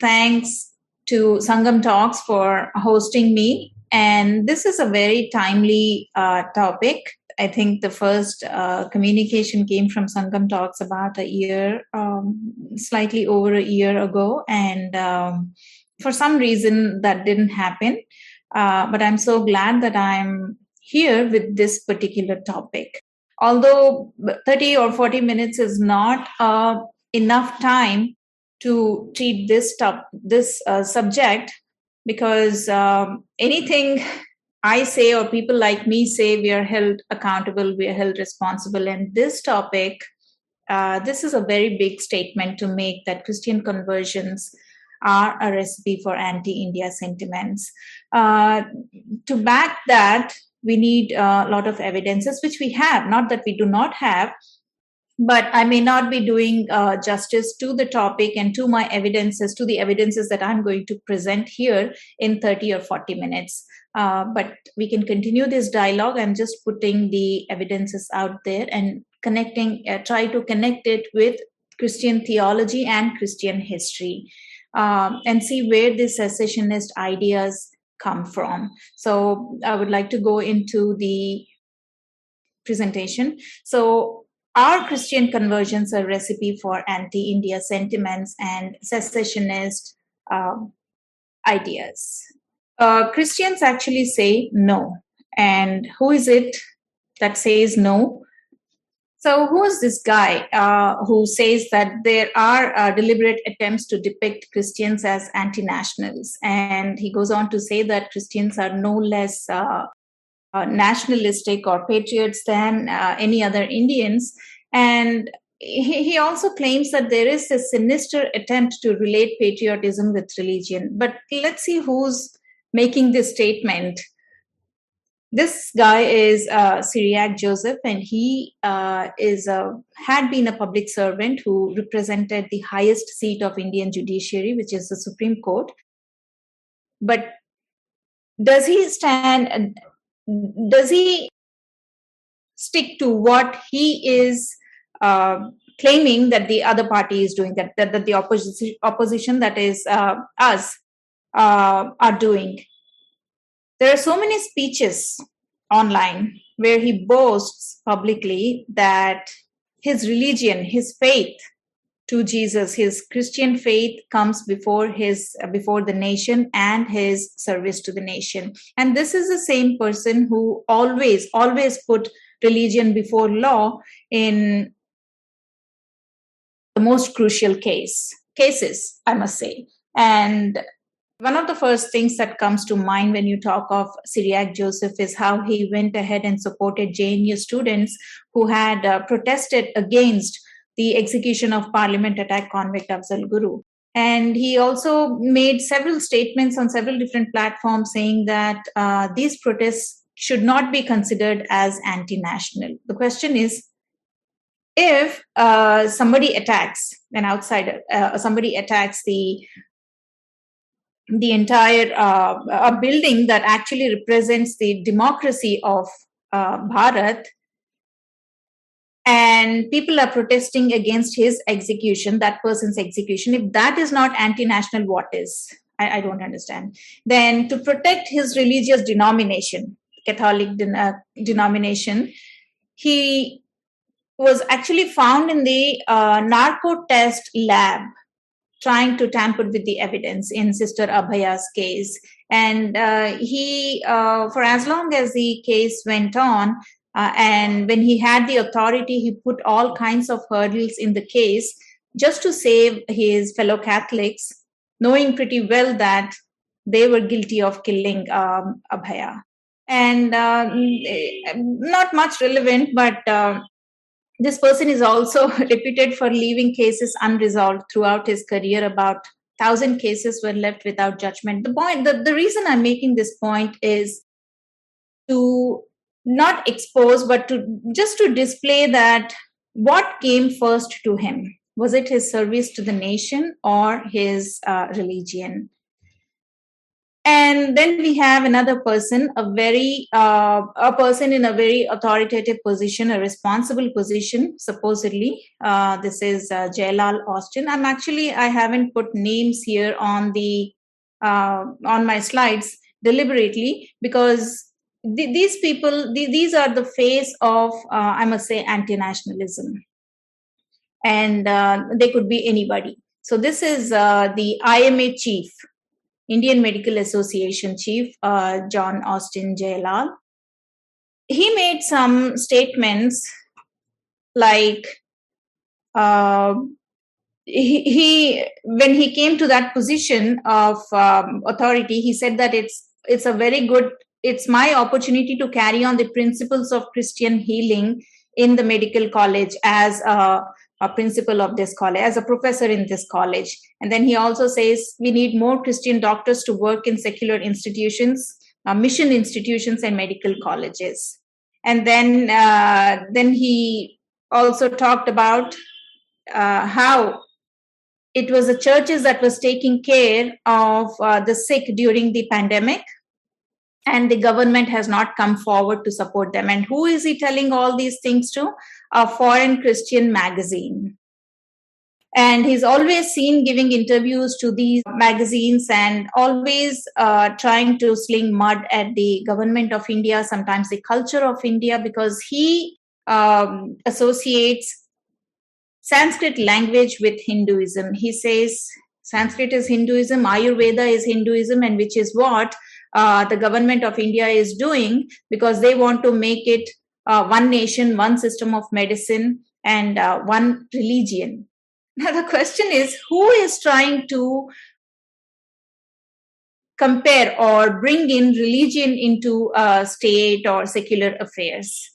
thanks to Sangam Talks for hosting me. And this is a very timely uh, topic. I think the first uh, communication came from Sangam Talks about a year, um, slightly over a year ago. And um, for some reason, that didn't happen. Uh, but I'm so glad that I'm here with this particular topic. Although 30 or 40 minutes is not uh, enough time to treat this top, this uh, subject, because um, anything I say or people like me say, we are held accountable, we are held responsible. And this topic, uh, this is a very big statement to make that Christian conversions are a recipe for anti India sentiments. Uh, to back that, we need a lot of evidences, which we have, not that we do not have. But I may not be doing uh, justice to the topic and to my evidences, to the evidences that I'm going to present here in 30 or 40 minutes. Uh, but we can continue this dialogue. I'm just putting the evidences out there and connecting, uh, try to connect it with Christian theology and Christian history um, and see where the secessionist ideas come from. So I would like to go into the presentation. So are Christian conversions a recipe for anti-India sentiments and secessionist uh, ideas? Uh, Christians actually say no. And who is it that says no? So, who is this guy uh, who says that there are uh, deliberate attempts to depict Christians as anti nationals? And he goes on to say that Christians are no less uh, uh nationalistic or patriots than uh, any other Indians. And he, he also claims that there is a sinister attempt to relate patriotism with religion. But let's see who's making this statement this guy is uh, Cyriac Joseph, and he uh, is a, had been a public servant who represented the highest seat of Indian judiciary, which is the Supreme Court. But does he stand? Does he stick to what he is uh, claiming that the other party is doing? That that, that the opposition opposition that is uh, us uh, are doing? There are so many speeches online where he boasts publicly that his religion, his faith to Jesus, his Christian faith comes before his before the nation and his service to the nation. And this is the same person who always always put religion before law in the most crucial case cases, I must say. And one of the first things that comes to mind when you talk of Cyriac Joseph is how he went ahead and supported JNU students who had uh, protested against the execution of Parliament attack convict Afzal Guru. And he also made several statements on several different platforms saying that uh, these protests should not be considered as anti national. The question is if uh, somebody attacks an outsider, uh, somebody attacks the the entire uh, a building that actually represents the democracy of uh, Bharat. And people are protesting against his execution, that person's execution. If that is not anti national, what is? I, I, don't understand. Then to protect his religious denomination, Catholic den- uh, denomination, he was actually found in the uh, narco test lab trying to tamper with the evidence in Sister Abhaya's case. And uh, he, uh, for as long as the case went on, uh, and when he had the authority, he put all kinds of hurdles in the case just to save his fellow Catholics, knowing pretty well that they were guilty of killing um, Abhaya. And uh, not much relevant, but uh, this person is also reputed for leaving cases unresolved throughout his career. About thousand cases were left without judgment. The point, the, the reason I'm making this point is to not expose, but to just to display that what came first to him. Was it his service to the nation or his uh, religion? And then we have another person a very uh, a person in a very authoritative position a responsible position supposedly. Uh, this is uh, Jayalal austin. I'm actually i haven't put names here on the uh, on my slides deliberately because th- these people th- these are the face of uh, i must say anti-nationalism and uh, they could be anybody so this is uh, the ima chief Indian Medical Association chief, uh, John Austin Jayalal. He made some statements like uh, he, he, when he came to that position of um, authority, he said that it's it's a very good it's my opportunity to carry on the principles of Christian healing in the medical college as a a principal of this college, as a professor in this college. And then he also says we need more Christian doctors to work in secular institutions, uh, mission institutions, and medical colleges. And then, uh, then he also talked about uh, how it was the churches that was taking care of uh, the sick during the pandemic and the government has not come forward to support them and who is he telling all these things to a foreign Christian magazine. And he's always seen giving interviews to these magazines and always uh, trying to sling mud at the government of India, sometimes the culture of India, because he um, associates Sanskrit language with Hinduism. He says Sanskrit is Hinduism, Ayurveda is Hinduism, and which is what uh, the government of India is doing because they want to make it uh, one nation, one system of medicine, and uh, one religion. Now, the question is who is trying to compare or bring in religion into uh, state or secular affairs?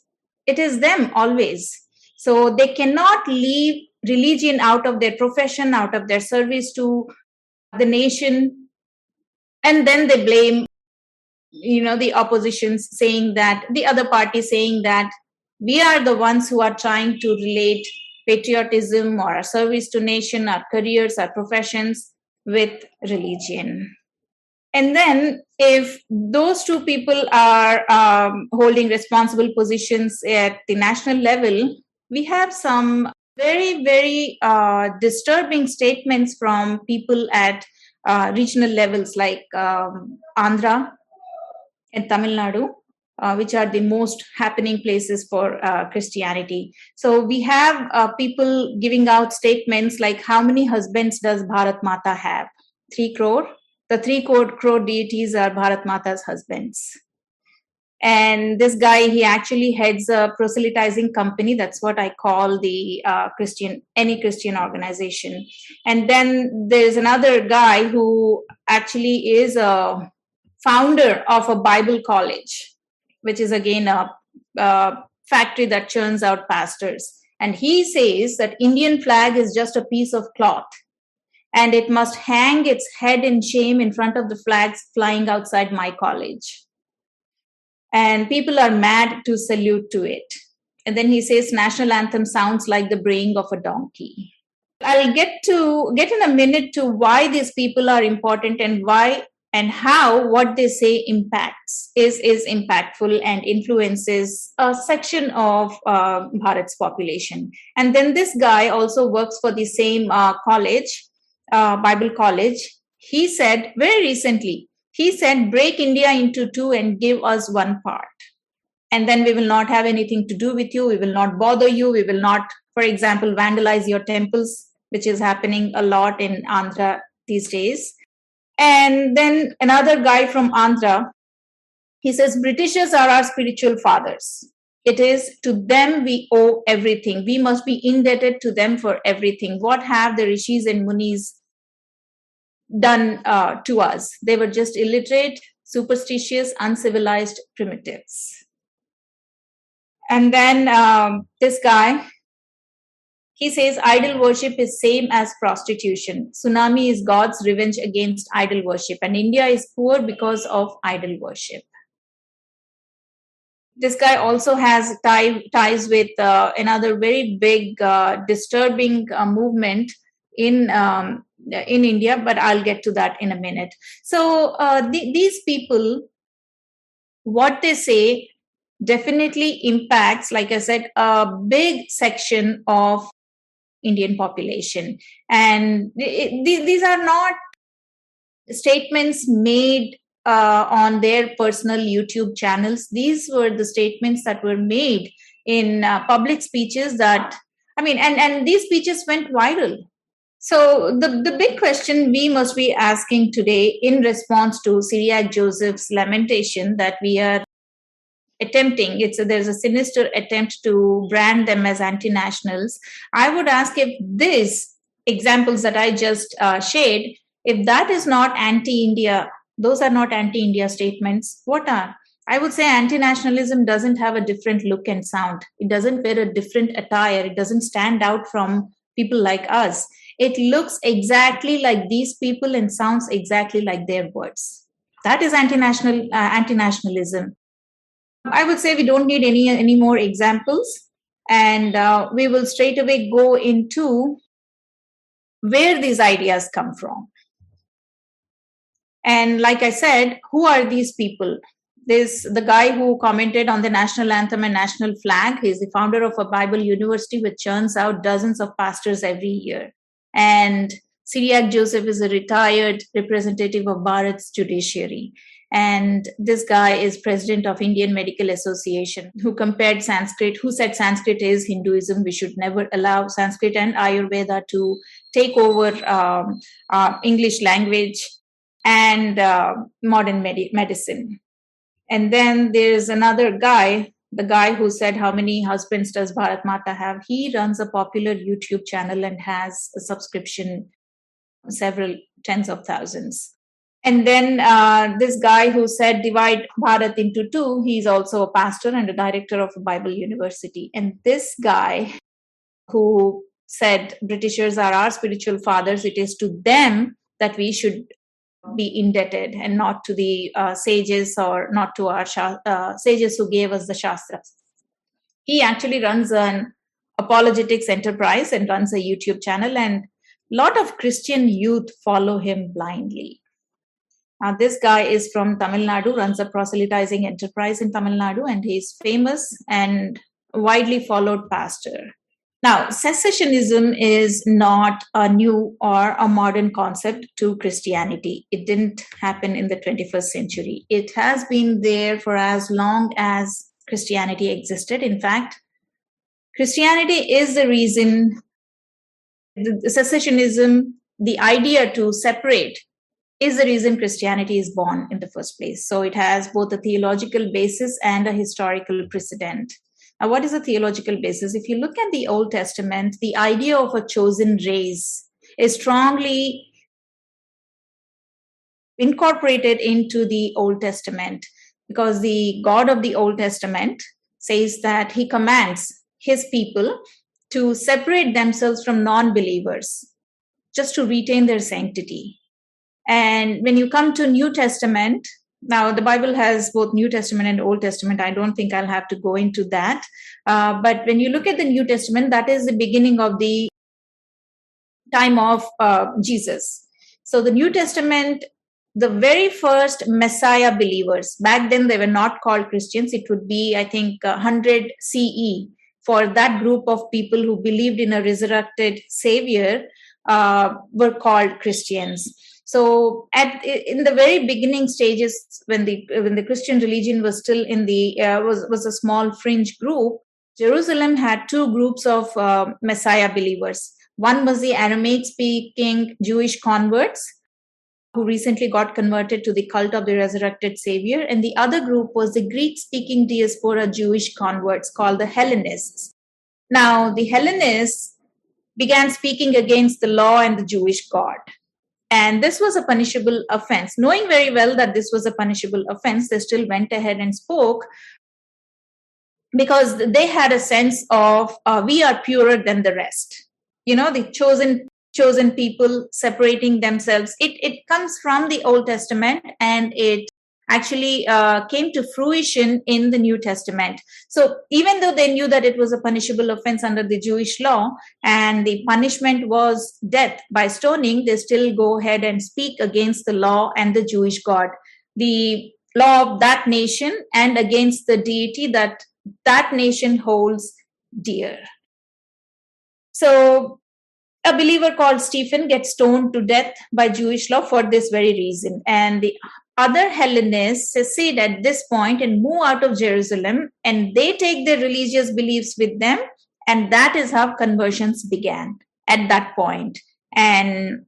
It is them always. So they cannot leave religion out of their profession, out of their service to the nation, and then they blame you know the oppositions saying that the other party saying that we are the ones who are trying to relate patriotism or our service to nation our careers our professions with religion. And then if those two people are um, holding responsible positions at the national level we have some very very uh, disturbing statements from people at uh, regional levels like um, andhra in Tamil Nadu, uh, which are the most happening places for uh, Christianity. So we have uh, people giving out statements like, How many husbands does Bharat Mata have? Three crore. The three crore, crore deities are Bharat Mata's husbands. And this guy, he actually heads a proselytizing company. That's what I call the uh, Christian, any Christian organization. And then there's another guy who actually is a founder of a Bible college, which is again a, a factory that churns out pastors. And he says that Indian flag is just a piece of cloth and it must hang its head in shame in front of the flags flying outside my college. And people are mad to salute to it. And then he says national anthem sounds like the braying of a donkey. I'll get to get in a minute to why these people are important and why and how what they say impacts is is impactful and influences a section of uh, Bharat's population. And then this guy also works for the same uh, college, uh, Bible college. He said very recently, he said, break India into two and give us one part. And then we will not have anything to do with you. We will not bother you. We will not, for example, vandalize your temples, which is happening a lot in Andhra these days and then another guy from Andhra, he says, Britishers are our spiritual fathers. It is to them we owe everything. We must be indebted to them for everything. What have the rishis and munis done uh, to us? They were just illiterate, superstitious, uncivilized primitives. And then um, this guy, he says idol worship is same as prostitution. Tsunami is God's revenge against idol worship, and India is poor because of idol worship. This guy also has tie, ties with uh, another very big, uh, disturbing uh, movement in um, in India, but I'll get to that in a minute. So uh, the, these people, what they say definitely impacts, like I said, a big section of Indian population. And it, these are not statements made uh, on their personal YouTube channels. These were the statements that were made in uh, public speeches that, I mean, and, and these speeches went viral. So the, the big question we must be asking today in response to Cyriac Joseph's lamentation that we are attempting. It's a, there's a sinister attempt to brand them as anti-nationals. I would ask if these examples that i just uh, shared if that is not anti-india those are not anti-india statements what are? I would say anti-nationalism doesn't have a different look and sound. It doesn't wear a different attire. It doesn't stand out from people like us. It looks exactly like these people and sounds exactly like their words. That is anti-national uh, anti-nationalism I would say we don't need any any more examples, and uh, we will straight away go into where these ideas come from. And like I said, who are these people? This the guy who commented on the national anthem and national flag. He's the founder of a Bible university which churns out dozens of pastors every year. And Cyriac Joseph is a retired representative of Bharat's judiciary and this guy is president of indian medical association who compared sanskrit who said sanskrit is hinduism we should never allow sanskrit and ayurveda to take over um, uh, english language and uh, modern med- medicine. And then there's another guy the guy who said how many husbands does bharat mata have? He runs a popular youtube channel and has a subscription several tens of thousands and then uh, this guy who said divide Bharat into two, he's also a pastor and a director of a Bible university. And this guy who said Britishers are our spiritual fathers, it is to them that we should be indebted and not to the uh, sages or not to our uh, sages who gave us the Shastras. He actually runs an apologetics enterprise and runs a YouTube channel, and a lot of Christian youth follow him blindly uh, this guy is from Tamil Nadu, runs a proselytizing enterprise in Tamil Nadu, and he's famous and widely followed pastor. Now, secessionism is not a new or a modern concept to Christianity. It didn't happen in the 21st century. It has been there for as long as Christianity existed. In fact, Christianity is the reason the secessionism, the idea to separate is the reason Christianity is born in the first place. So it has both a theological basis and a historical precedent. Now, what is a theological basis? If you look at the Old Testament, the idea of a chosen race is strongly incorporated into the Old Testament because the God of the Old Testament says that he commands his people to separate themselves from non believers just to retain their sanctity and when you come to New Testament, now the Bible has both New Testament and Old Testament. I don't think I'll have to go into that. Uh, but when you look at the New Testament, that is the beginning of the time of uh, Jesus. So the New Testament, the very first Messiah believers, back then they were not called Christians. It would be, I think, 100 CE for that group of people who believed in a resurrected Savior uh, were called Christians so at in the very beginning stages when the when the christian religion was still in the uh, was was a small fringe group jerusalem had two groups of uh, messiah believers. One was the aramaic speaking jewish converts who recently got converted to the cult of the resurrected savior and the other group was the greek speaking diaspora jewish converts called the hellenists. Now the hellenists began speaking against the law and the jewish god and this was a punishable offense. Knowing very well that this was a punishable offense, they still went ahead and spoke because they had a sense of uh, we are purer than the rest. You know, the chosen chosen people separating themselves. It it comes from the Old Testament and it actually uh, came to fruition in the New Testament. So even though they knew that it was a punishable offense under the Jewish law and the punishment was death by stoning, they still go ahead and speak against the law and the Jewish God, the law of that nation and against the deity that that nation holds dear. So a believer called Stephen gets stoned to death by Jewish law for this very reason. And the other Hellenists secede at this point and move out of Jerusalem, and they take their religious beliefs with them. And that is how conversions began at that point. And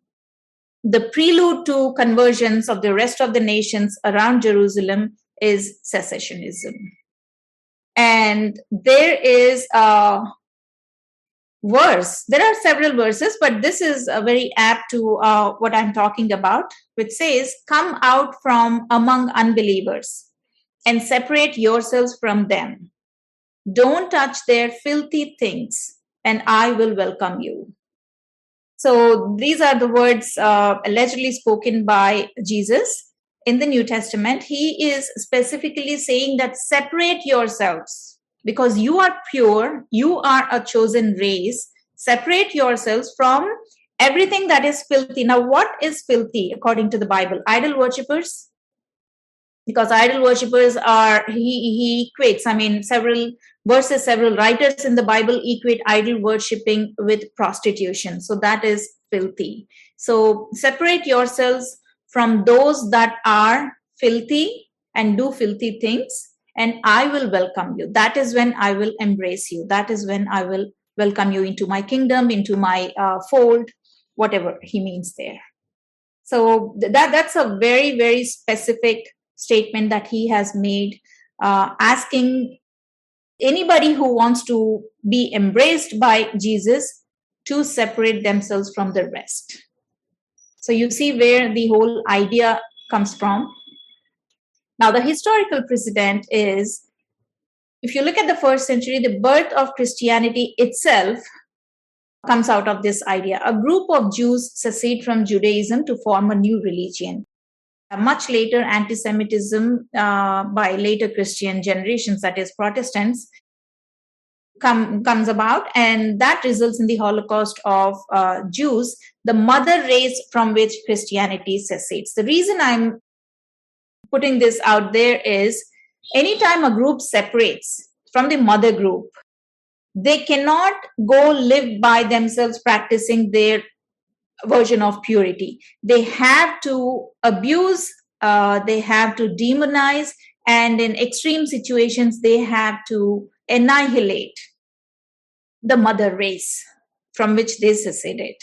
the prelude to conversions of the rest of the nations around Jerusalem is secessionism. And there is a verse. There are several verses, but this is uh, very apt to uh, what I'm talking about, which says, Come out from among unbelievers and separate yourselves from them. Don't touch their filthy things, and I will welcome you. So these are the words uh, allegedly spoken by Jesus in the New Testament. He is specifically saying that separate yourselves because you are pure, you are a chosen race. Separate yourselves from everything that is filthy. Now, what is filthy according to the Bible? Idol worshippers. Because idol worshippers are, he, he equates, I mean, several verses, several writers in the Bible equate idol worshipping with prostitution. So that is filthy. So separate yourselves from those that are filthy and do filthy things and I will welcome you. That is when I will embrace you. That is when I will welcome you into my kingdom, into my uh, fold, whatever he means there. So that that's a very very specific statement that he has made, uh, asking anybody who wants to be embraced by Jesus to separate themselves from the rest. So you see where the whole idea comes from now, the historical precedent is if you look at the first century, the birth of Christianity itself comes out of this idea. A group of Jews secede from Judaism to form a new religion. Much later, anti Semitism uh, by later Christian generations, that is, Protestants, come, comes about, and that results in the Holocaust of uh, Jews, the mother race from which Christianity secedes. The reason I'm putting this out there is anytime a group separates from the mother group, they cannot go live by themselves practicing their version of purity. They have to abuse, uh, they have to demonize, and in extreme situations, they have to annihilate the mother race from which they seceded.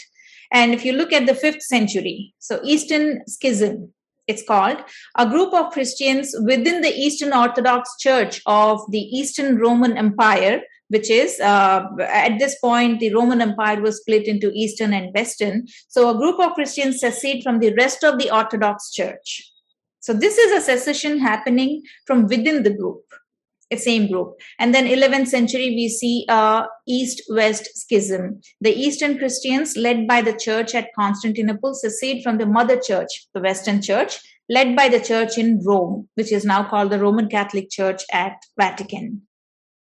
And if you look at the fifth century, so Eastern Schism, it's called, a group of Christians within the Eastern Orthodox Church of the Eastern Roman Empire, which is uh, at this point the Roman Empire was split into Eastern and Western. So a group of Christians secede from the rest of the Orthodox Church. So this is a secession happening from within the group same group. And then 11th century we see a east west schism. The eastern christians led by the church at constantinople secede from the mother church the western church led by the church in rome which is now called the roman catholic church at vatican.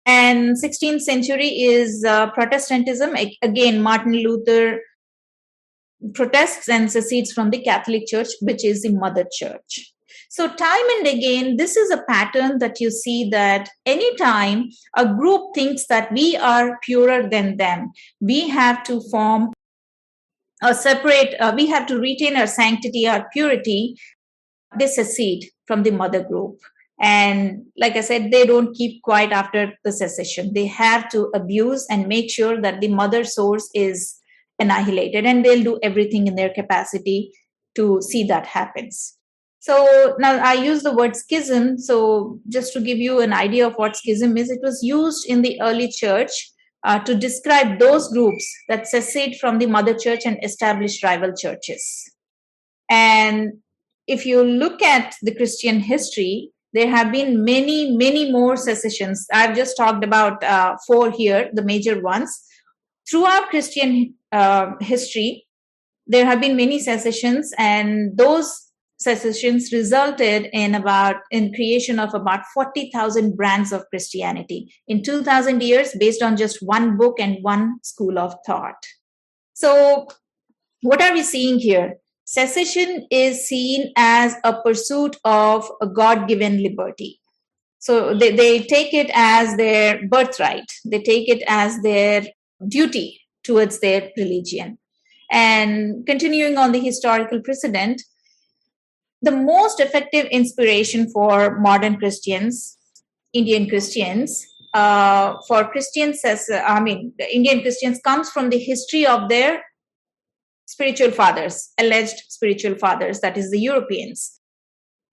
And 16th century is uh, protestantism. Again martin luther protests and secedes from the catholic church which is the mother church so, time and again, this is a pattern that you see that anytime a group thinks that we are purer than them, we have to form a separate, uh, we have to retain our sanctity, our purity, they secede from the mother group. And like I said, they don't keep quiet after the secession. They have to abuse and make sure that the mother source is annihilated, and they'll do everything in their capacity to see that happens. So now I use the word schism. So just to give you an idea of what schism is, it was used in the early church uh, to describe those groups that secede from the mother church and established rival churches. And if you look at the Christian history, there have been many, many more secessions. I've just talked about uh, four here, the major ones. Throughout Christian uh, history, there have been many secessions, and those secessions resulted in about in creation of about 40,000 brands of Christianity in 2000 years based on just one book and one school of thought. So what are we seeing here? Secession is seen as a pursuit of a God given liberty. So they, they take it as their birthright, they take it as their duty towards their religion. And continuing on the historical precedent, the most effective inspiration for modern Christians, Indian Christians, uh, for Christians, as I mean, the Indian Christians comes from the history of their spiritual fathers, alleged spiritual fathers, that is the Europeans.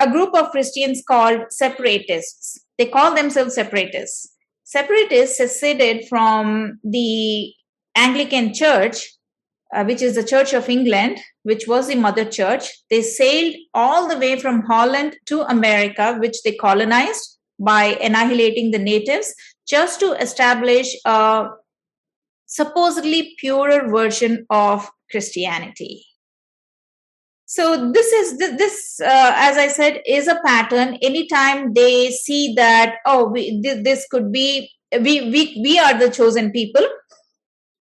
A group of Christians called separatists. They call themselves separatists. Separatists seceded from the Anglican Church, uh, which is the Church of England, which was the mother church. They sailed all the way from Holland to America, which they colonized by annihilating the natives, just to establish a supposedly purer version of Christianity. So this is this, uh, as I said, is a pattern. Anytime they see that, oh, we, this could be we we we are the chosen people.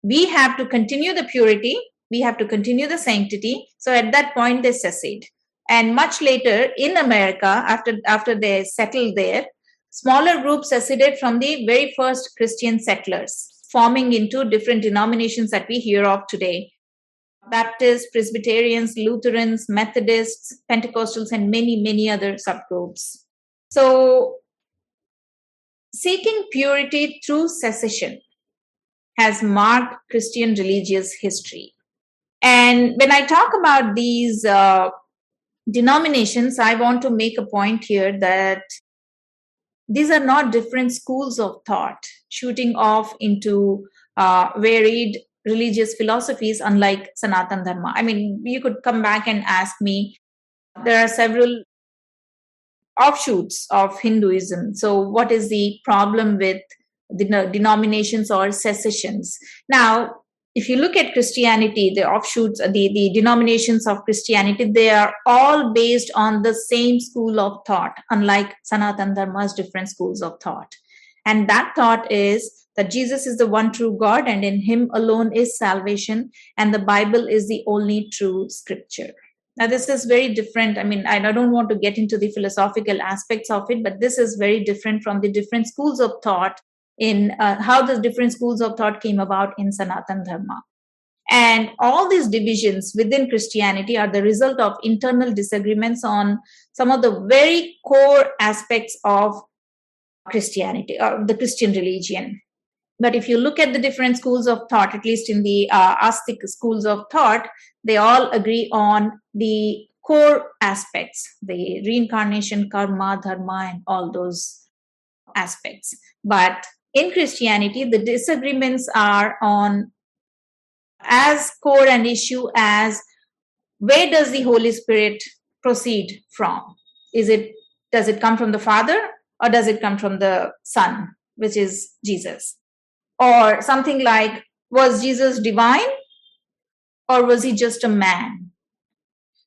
We have to continue the purity. We have to continue the sanctity. So at that point, they secede. And much later in America, after after they settled there, smaller groups seceded from the very first Christian settlers, forming into different denominations that we hear of today Baptists, Presbyterians, Lutherans, Methodists, Pentecostals, and many, many other subgroups. So, seeking purity through secession has marked Christian religious history. And when I talk about these uh, denominations, I want to make a point here that these are not different schools of thought shooting off into uh, varied religious philosophies, unlike Sanatan Dharma. I mean, you could come back and ask me, there are several offshoots of Hinduism. So, what is the problem with the denominations or secessions? Now, if you look at Christianity, the offshoots, the, the denominations of Christianity, they are all based on the same school of thought, unlike Sanatan Dharma's different schools of thought. And that thought is that Jesus is the one true God and in him alone is salvation, and the Bible is the only true scripture. Now, this is very different. I mean, I don't want to get into the philosophical aspects of it, but this is very different from the different schools of thought in uh, how the different schools of thought came about in Sanatan Dharma. And all these divisions within Christianity are the result of internal disagreements on some of the very core aspects of Christianity, or uh, the Christian religion. But if you look at the different schools of thought, at least in the uh, Astic schools of thought, they all agree on the core aspects the reincarnation, karma, dharma, and all those aspects. But in Christianity, the disagreements are on as core an issue as where does the Holy Spirit proceed from? Is it does it come from the Father or does it come from the Son, which is Jesus? or something like was jesus divine or was he just a man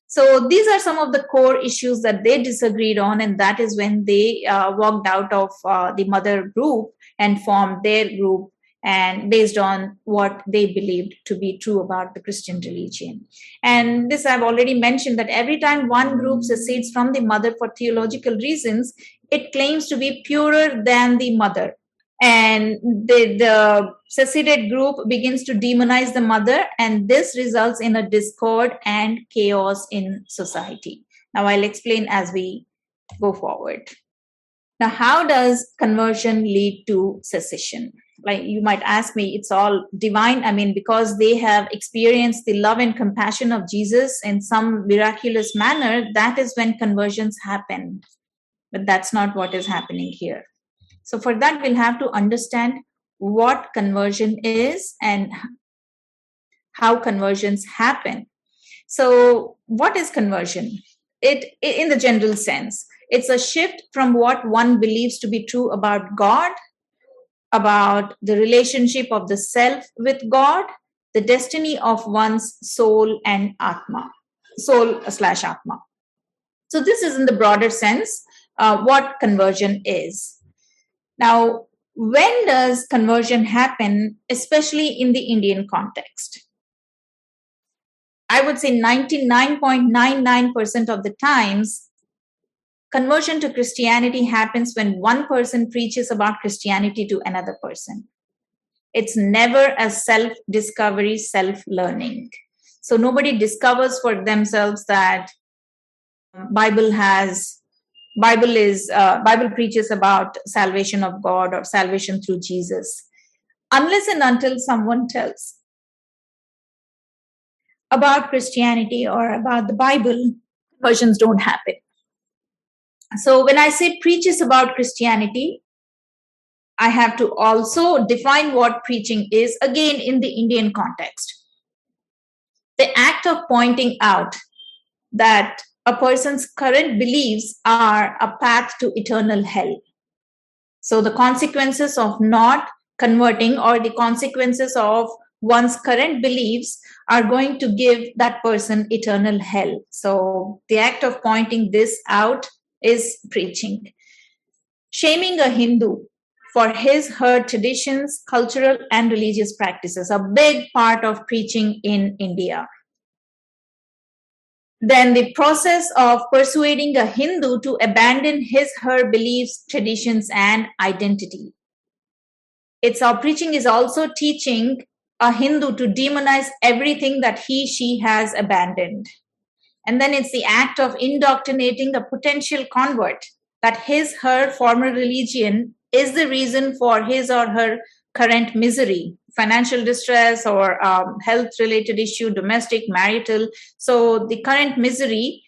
so these are some of the core issues that they disagreed on and that is when they uh, walked out of uh, the mother group and formed their group and based on what they believed to be true about the christian religion. And this i've already mentioned that every time one group secedes from the mother for theological reasons it claims to be purer than the mother and the, the seceded group begins to demonize the mother and this results in a discord and chaos in society. Now i'll explain as we go forward. Now how does conversion lead to secession? Like you might ask me it's all divine. I mean because they have experienced the love and compassion of jesus in some miraculous manner that is when conversions happen. But that's not what is happening here so for that, we'll have to understand what conversion is and how conversions happen. So what is conversion? It, in the general sense, it's a shift from what one believes to be true about God, about the relationship of the self with God, the destiny of one's soul and atma, soul slash atma. So, this is in the broader sense uh, what conversion is. Now, when does conversion happen, especially in the Indian context? I would say 99.99% of the times, conversion to Christianity happens when one person preaches about Christianity to another person. It's never a self discovery, self learning. So nobody discovers for themselves that Bible has Bible is uh, Bible preaches about salvation of God or salvation through Jesus, unless and until someone tells about Christianity or about the Bible, conversions don't happen. So when I say preaches about Christianity, I have to also define what preaching is again in the Indian context. The act of pointing out that a person's current beliefs are a path to eternal hell. So the consequences of not converting or the consequences of one's current beliefs are going to give that person eternal hell. So the act of pointing this out is preaching. Shaming a Hindu for his, her traditions, cultural, and religious practices, a big part of preaching in India. Then the process of persuading a Hindu to abandon his, her beliefs, traditions, and identity. It's our preaching is also teaching a Hindu to demonize everything that he, she has abandoned. And then it's the act of indoctrinating a potential convert that his, her former religion is the reason for his or her current misery, financial distress or um, health related issue, domestic, marital. So the current misery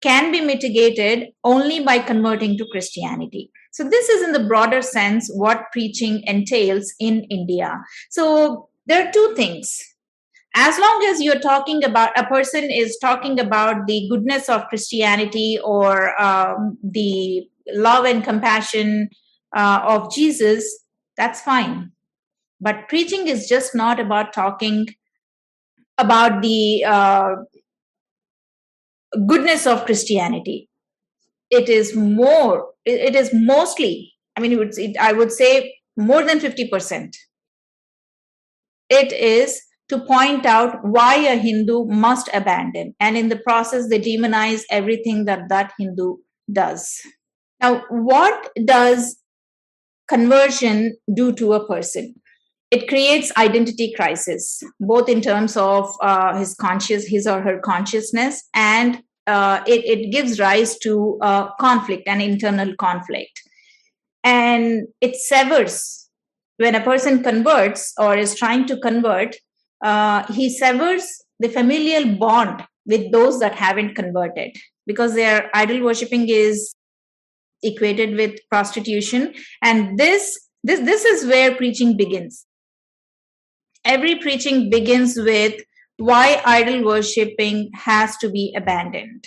can be mitigated only by converting to Christianity. So, this is in the broader sense what preaching entails in India. So, there are two things as long as you're talking about a person is talking about the goodness of christianity or um, the love and compassion uh, of jesus that's fine but preaching is just not about talking about the uh, goodness of christianity it is more it is mostly i mean it, i would say more than 50% it is to point out why a Hindu must abandon. And in the process, they demonize everything that that Hindu does. Now, what does conversion do to a person? It creates identity crisis, both in terms of uh, his conscious, his or her consciousness, and uh, it, it gives rise to conflict, an internal conflict. And it severs when a person converts or is trying to convert, uh, he severs the familial bond with those that haven't converted because their idol worshipping is equated with prostitution. And this this this is where preaching begins. Every preaching begins with why idol worshipping has to be abandoned.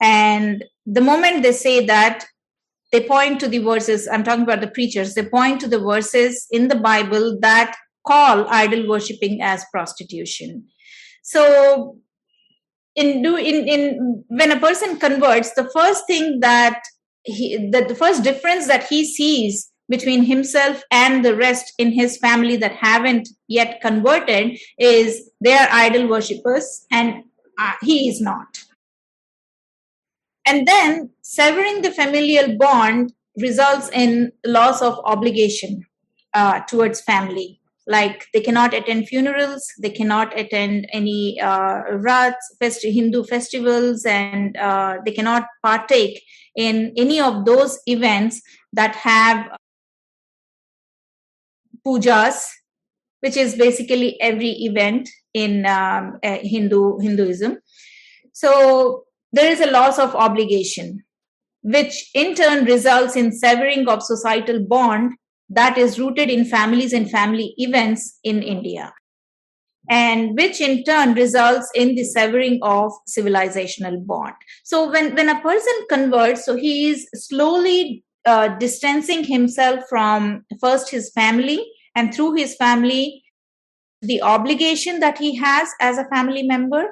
And the moment they say that they point to the verses i'm talking about the preachers they point to the verses in the bible that call idol worshipping as prostitution. So in do in in when a person converts the first thing that he the, the first difference that he sees between himself and the rest in his family that haven't yet converted is they are idol worshippers and uh, he is not and then severing the familial bond results in loss of obligation uh, towards family. Like they cannot attend funerals, they cannot attend any uh, rats, Hindu festivals, and uh, they cannot partake in any of those events that have pujas, which is basically every event in um, uh, Hindu Hinduism. So there is a loss of obligation, which in turn results in severing of societal bond that is rooted in families and family events in India, and which in turn results in the severing of civilizational bond. So when, when a person converts, so he is slowly uh, distancing himself from first his family and through his family the obligation that he has as a family member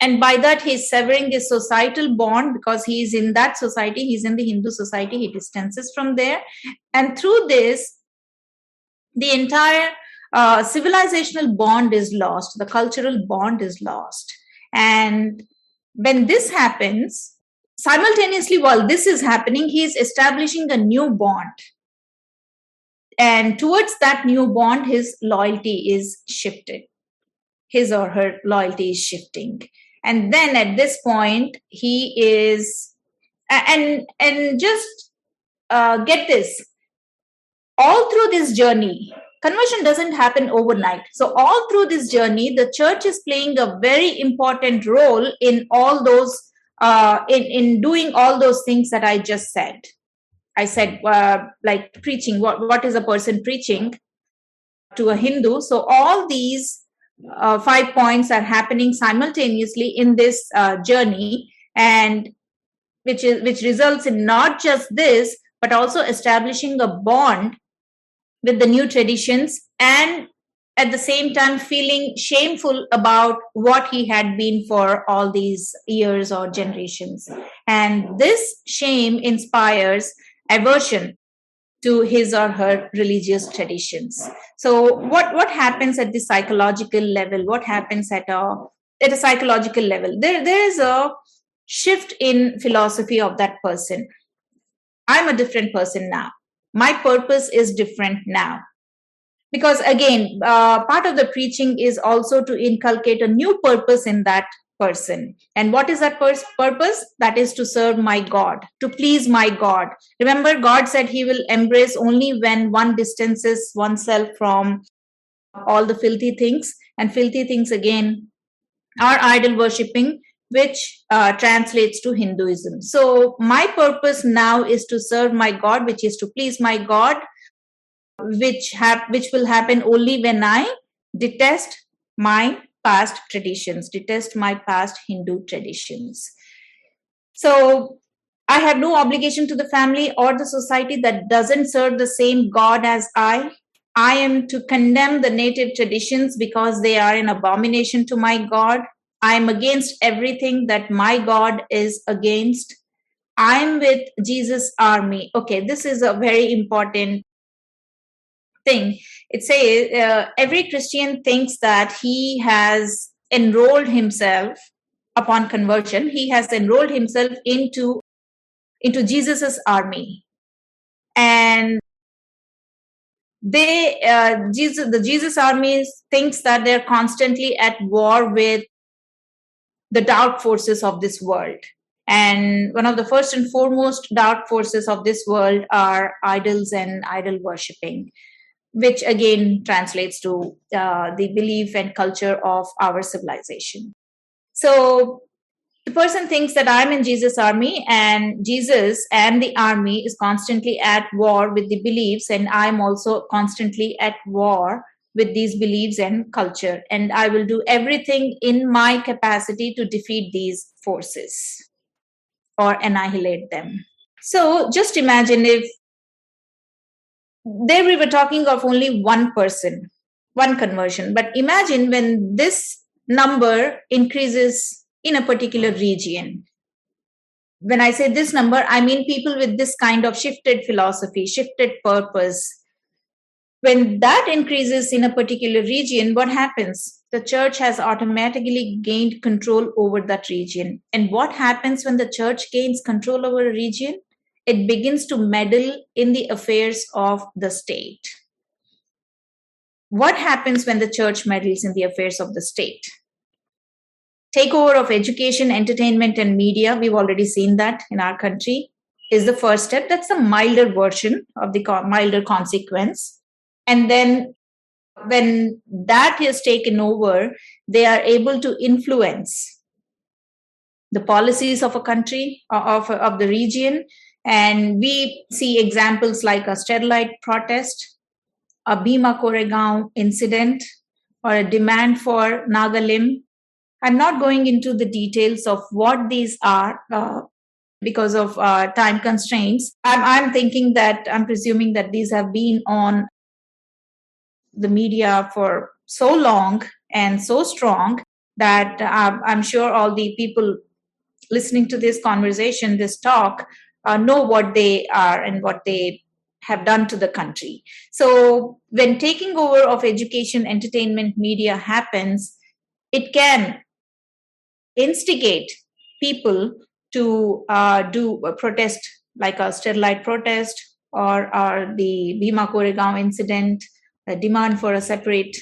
and by that he's severing his societal bond because he is in that society he's in the hindu society he distances from there. And through this the entire uh, civilizational bond is lost the cultural bond is lost. And when this happens simultaneously while this is happening he is establishing a new bond. And towards that new bond his loyalty is shifted. His or her loyalty is shifting and then at this point he is and and just uh, get this. All through this journey conversion doesn't happen overnight. So all through this journey the church is playing a very important role in all those uh, in in doing all those things that i just said. I said uh, like preaching what what is a person preaching to a hindu? So all these uh, five points are happening simultaneously in this uh, journey and which is which results in not just this but also establishing a bond with the new traditions and at the same time feeling shameful about what he had been for all these years or generations. And this shame inspires aversion to his or her religious traditions. So what what happens at the psychological level? What happens at a at a psychological level? There there is a shift in philosophy of that person. I'm a different person now. My purpose is different now. Because again uh, part of the preaching is also to inculcate a new purpose in that person. And what is that pers- purpose? That is to serve my God, to please my God. Remember, God said he will embrace only when one distances oneself from all the filthy things. And filthy things, again, are idol worshipping, which uh, translates to Hinduism. So, my purpose now is to serve my God, which is to please my God, which, hap- which will happen only when I detest my past traditions, detest my past Hindu traditions. So I have no obligation to the family or the society that doesn't serve the same God as I. I am to condemn the native traditions because they are an abomination to my God. I am against everything that my God is against. I'm with Jesus' army. Okay, this is a very important thing. It says uh, every Christian thinks that he has enrolled himself upon conversion. He has enrolled himself into into Jesus's army, and they uh, Jesus the Jesus army thinks that they're constantly at war with the dark forces of this world. And one of the first and foremost dark forces of this world are idols and idol worshipping which again translates to uh, the belief and culture of our civilization. So the person thinks that I'm in Jesus' army, and Jesus and the army is constantly at war with the beliefs, and I'm also constantly at war with these beliefs and culture. And I will do everything in my capacity to defeat these forces or annihilate them. So just imagine if there we were talking of only one person, one conversion. But imagine when this number increases in a particular region. When I say this number, I mean people with this kind of shifted philosophy, shifted purpose. When that increases in a particular region, what happens? The church has automatically gained control over that region. And what happens when the church gains control over a region? It begins to meddle in the affairs of the state. What happens when the church meddles in the affairs of the state? Takeover of education, entertainment, and media, we've already seen that in our country, is the first step. That's the milder version of the milder consequence. And then when that is taken over, they are able to influence the policies of a country, of, of the region, and we see examples like a Sterlite protest, a Bhima Koregaon incident, or a demand for Nagalim. I'm not going into the details of what these are uh, because of uh, time constraints. I'm, I'm thinking that, I'm presuming that these have been on the media for so long and so strong that uh, I'm sure all the people listening to this conversation, this talk, uh, know what they are and what they have done to the country. So, when taking over of education, entertainment, media happens, it can instigate people to uh, do a protest like a Sterlite protest or, or the Bhima Koregaon incident, a demand for a separate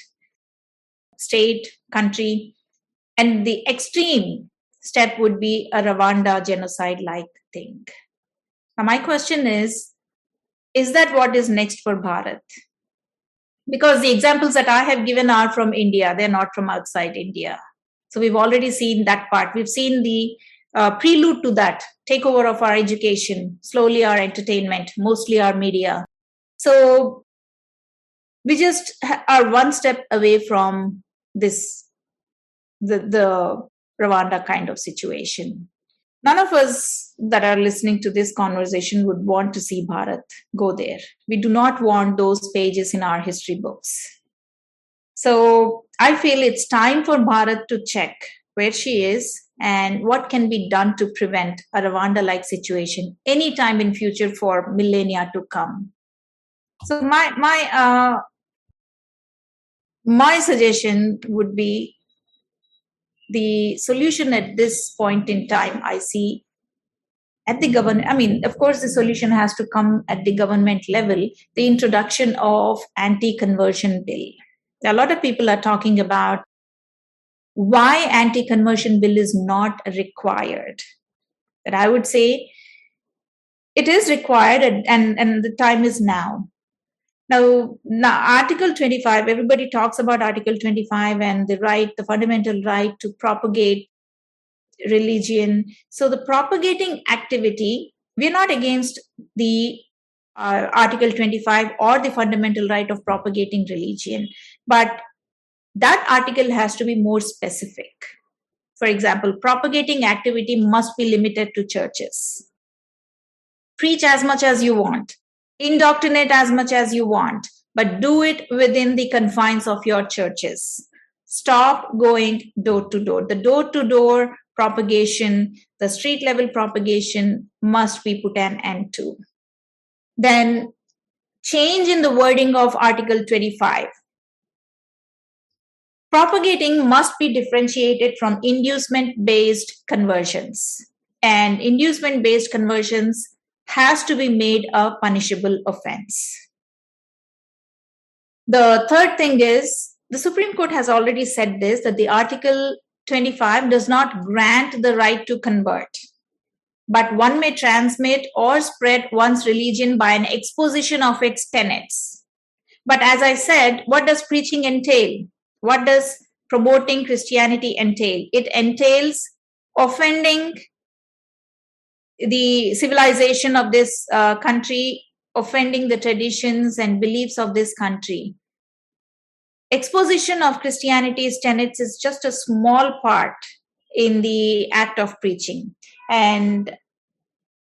state, country. And the extreme step would be a Rwanda genocide like thing. Now, my question is is that what is next for Bharat? Because the examples that I have given are from India, they're not from outside India. So we've already seen that part. We've seen the uh, prelude to that takeover of our education, slowly our entertainment, mostly our media. So we just are one step away from this, the, the Rwanda kind of situation. None of us that are listening to this conversation would want to see Bharat go there. We do not want those pages in our history books. So I feel it's time for Bharat to check where she is and what can be done to prevent a Rwanda like situation anytime in future for millennia to come. So my my uh, my suggestion would be the solution at this point in time I see at the government i mean of course the solution has to come at the government level the introduction of anti conversion bill a lot of people are talking about why anti-conversion bill is not required. But i would say it is required and, and, and the time is now. Now, now article 25 everybody talks about article 25 and the right the fundamental right to propagate religion so the propagating activity we're not against the uh, article 25 or the fundamental right of propagating religion but that article has to be more specific. For example, propagating activity must be limited to churches. Preach as much as you want, indoctrinate as much as you want, but do it within the confines of your churches. Stop going door to door. The door to door propagation, the street level propagation must be put an end to. Then change in the wording of Article 25 propagating must be differentiated from inducement based conversions. And inducement based conversions has to be made a punishable offense. The third thing is the supreme court has already said this that the article 25 does not grant the right to convert but one may transmit or spread one's religion by an exposition of its tenets but as i said what does preaching entail what does promoting Christianity entail? It entails offending the civilization of this uh, country, offending the traditions and beliefs of this country. Exposition of Christianity's tenets is just a small part in the act of preaching. And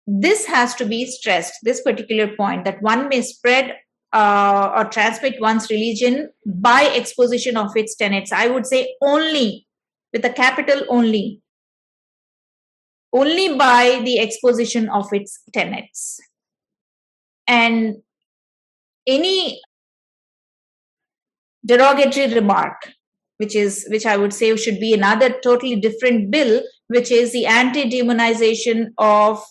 this has to be stressed, this particular point, that one may spread uh, or transmit one's religion by exposition of its tenets. I would say only with a capital only, only by the exposition of its tenets. And any derogatory remark which is which i would say should be another totally different bill which is the anti demonization of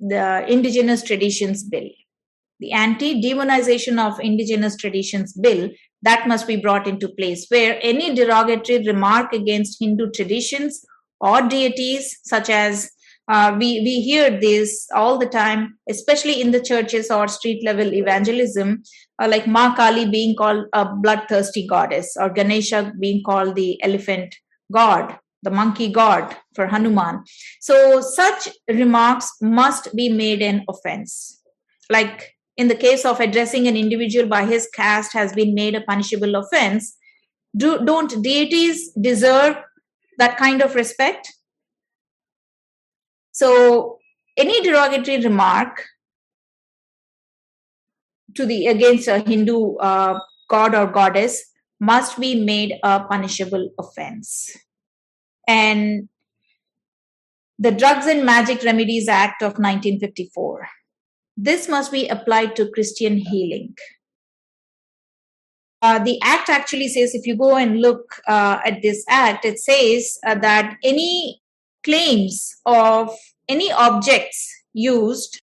the indigenous traditions bill. The anti demonization of indigenous traditions bill that must be brought into place where any derogatory remark against hindu traditions or deities such as uh, we we hear this all the time especially in the churches or street level evangelism uh, like ma kali being called a bloodthirsty goddess or ganesha being called the elephant god the monkey god for hanuman. So such remarks must be made an offense. Like in the case of addressing an individual by his caste has been made a punishable offense do don't deities deserve that kind of respect so any derogatory remark to the against a hindu uh, god or goddess must be made a punishable offense. And the Drugs and Magic Remedies Act of 1954. This must be applied to Christian healing. Uh, the act actually says, if you go and look uh, at this act, it says uh, that any claims of any objects used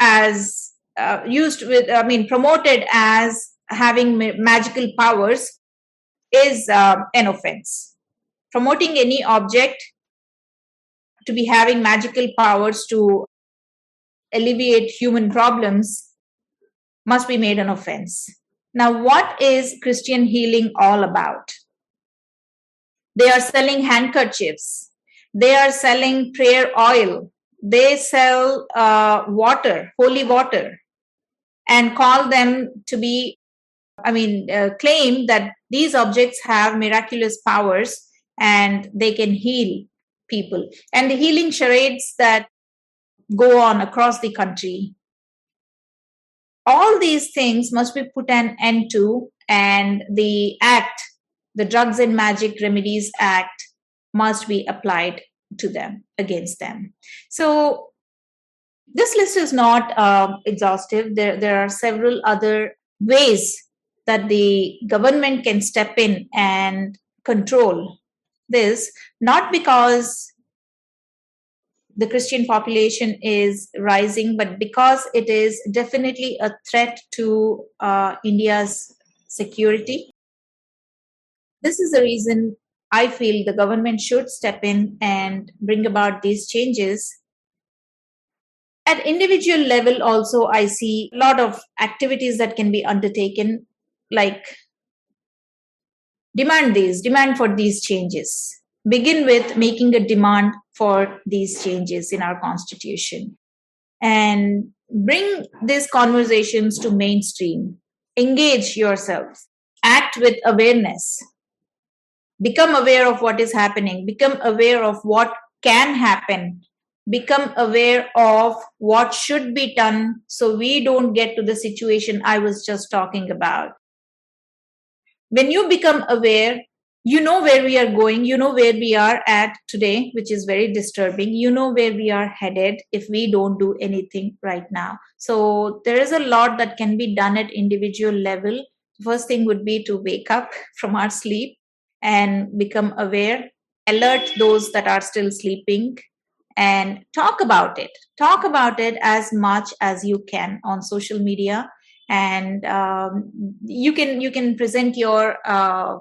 as uh, used with, I mean, promoted as having ma- magical powers is uh, an offense. Promoting any object to be having magical powers to alleviate human problems must be made an offense. Now, what is Christian healing all about? They are selling handkerchiefs, they are selling prayer oil, they sell uh, water, holy water, and call them to be, I mean, uh, claim that these objects have miraculous powers and they can heal people. And the healing charades that go on across the country. All these things must be put an end to, and the Act, the Drugs and Magic Remedies Act, must be applied to them, against them. So, this list is not uh, exhaustive. There, there are several other ways that the government can step in and control this, not because the Christian population is rising, but because it is definitely a threat to uh, India's security. This is the reason I feel the government should step in and bring about these changes. At individual level, also, I see a lot of activities that can be undertaken, like demand these, demand for these changes. Begin with making a demand for these changes in our constitution and bring these conversations to mainstream. Engage yourselves act with awareness become aware of what is happening. Become aware of what can happen. Become aware of what should be done so we don't get to the situation i was just talking about. When you become aware you know where we are going. You know where we are at today which is very disturbing. You know where we are headed if we don't do anything right now. So there is a lot that can be done at individual level. First thing would be to wake up from our sleep and become aware alert those that are still sleeping and talk about it. Talk about it as much as you can on social media. And um, you can you can present your uh,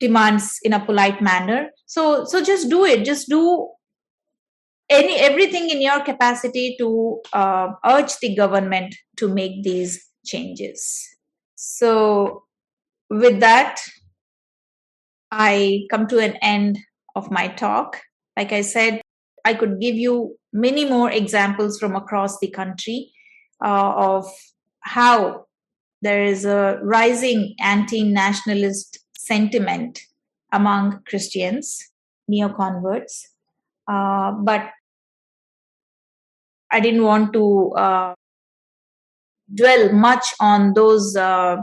demands in a polite manner. So so just do it. Just do any everything in your capacity to uh, urge the government to make these changes. So with that i come to an end of my talk like i said i could give you many more examples from across the country uh, of how there is a rising anti-nationalist sentiment among Christians, neo converts. Uh, but I didn't want to uh, dwell much on those uh,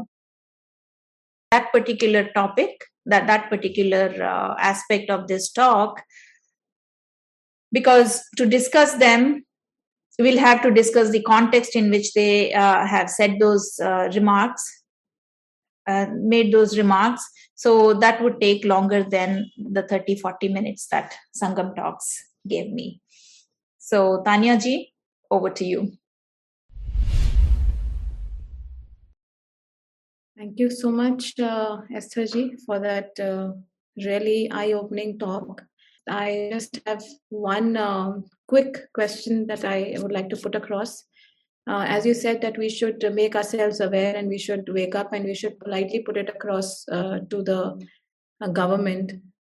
that particular topic, that that particular uh, aspect of this talk, because to discuss them, we'll have to discuss the context in which they uh, have said those uh, remarks, made those remarks so that would take longer than the 30, 40 minutes that Sangam Talks gave me. So, Tanya ji, over to you. Thank you so much, uh, Esther ji, for that uh, really eye opening talk. I just have one uh, quick question that I would like to put across uh, as you said that we should make ourselves aware and we should wake up and we should politely put it across uh, to the uh, government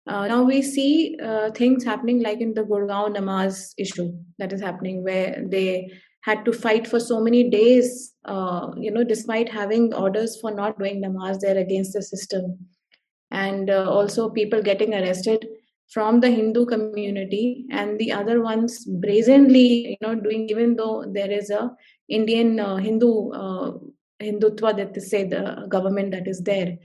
uh, now we see uh, things happening like in the gurgaon namaz issue that is happening where they had to fight for so many days uh, you know despite having orders for not doing namaz they're against the system. And also people getting arrested from the hindu community and the other ones brazenly you know doing even though there is a Indian uh, Hindu uh, hindutva that they say the government that is there.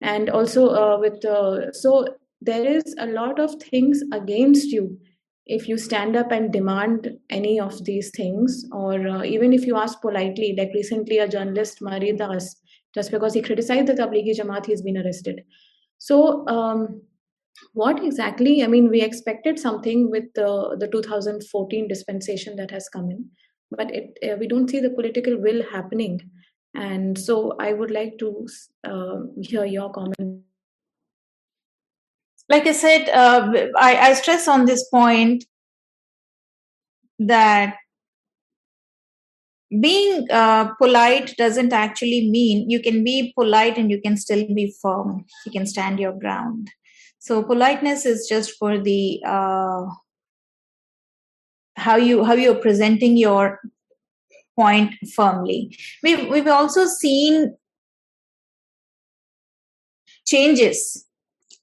And also uh, with uh, so there is a lot of things against you if you stand up and demand any of these things or uh, even if you ask politely like recently a journalist Maridhas just because he criticized the Tablighi Jamaat he's been arrested. So um, what exactly i mean we expected something with the, the 2014 dispensation that has come in but it, uh, we don't see the political will happening. And so i would like to uh, hear your comment like i said uh, I, I stress on this point that being uh, polite doesn't actually mean you can be polite and you can still be firm. You can stand your ground. So politeness is just for the uh, how you how you're presenting your point firmly. We've we've also seen changes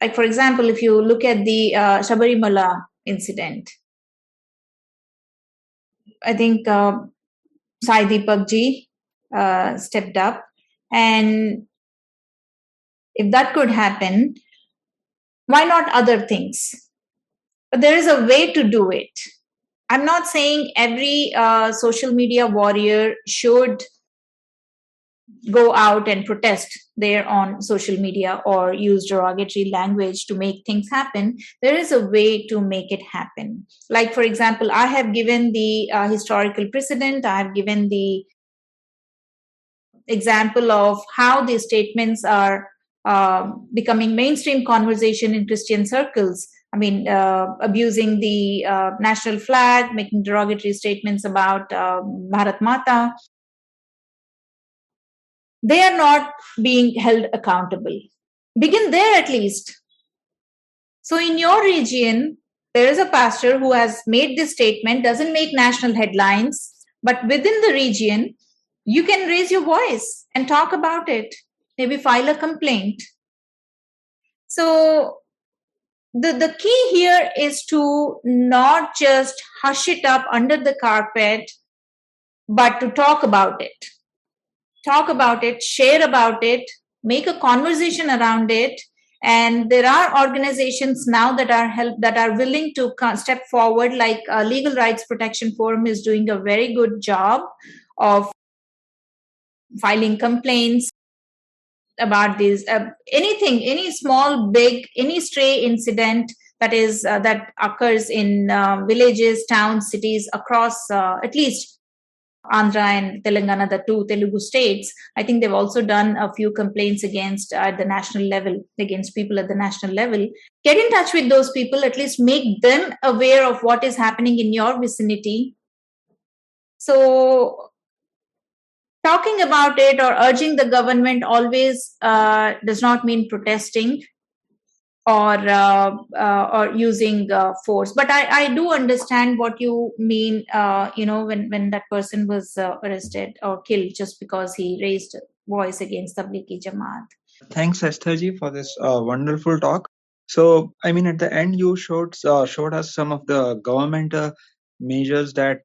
like for example if you look at the uh, shabarimala incident i think uh, sai deepak ji uh, stepped up. And if that could happen why not other things? But there is a way to do it. I'm not saying every uh, social media warrior should go out and protest there on social media or use derogatory language to make things happen there is a way to make it happen like for example i have given the uh, historical precedent i have given the example of how these statements are uh, becoming mainstream conversation in Christian circles. I mean, uh, abusing the uh, national flag, making derogatory statements about um, Bharat Mata. They are not being held accountable. Begin there at least. So, in your region, there is a pastor who has made this statement, doesn't make national headlines, but within the region, you can raise your voice and talk about it maybe file a complaint. So the, the key here is to not just hush it up under the carpet, but to talk about it. Talk about it, share about it, make a conversation around it. And there are organizations now that are help that are willing to step forward, like uh, Legal Rights Protection Forum is doing a very good job of filing complaints about these uh, anything any small big any stray incident that is uh, that occurs in uh, villages towns cities across uh, at least andhra and telangana the two telugu states i think they've also done a few complaints against uh, at the national level against people at the national level. Get in touch with those people at least make them aware of what is happening in your vicinity. So talking about it or urging the government always uh, does not mean protesting or uh, uh, or using uh, force. But I, I do understand what you mean uh, you know when when that person was uh, arrested or killed just because he raised voice against the Tablighi Jamaat. Thanks Estherji for this wonderful talk. So i mean at the end you showed showed us some of the government measures that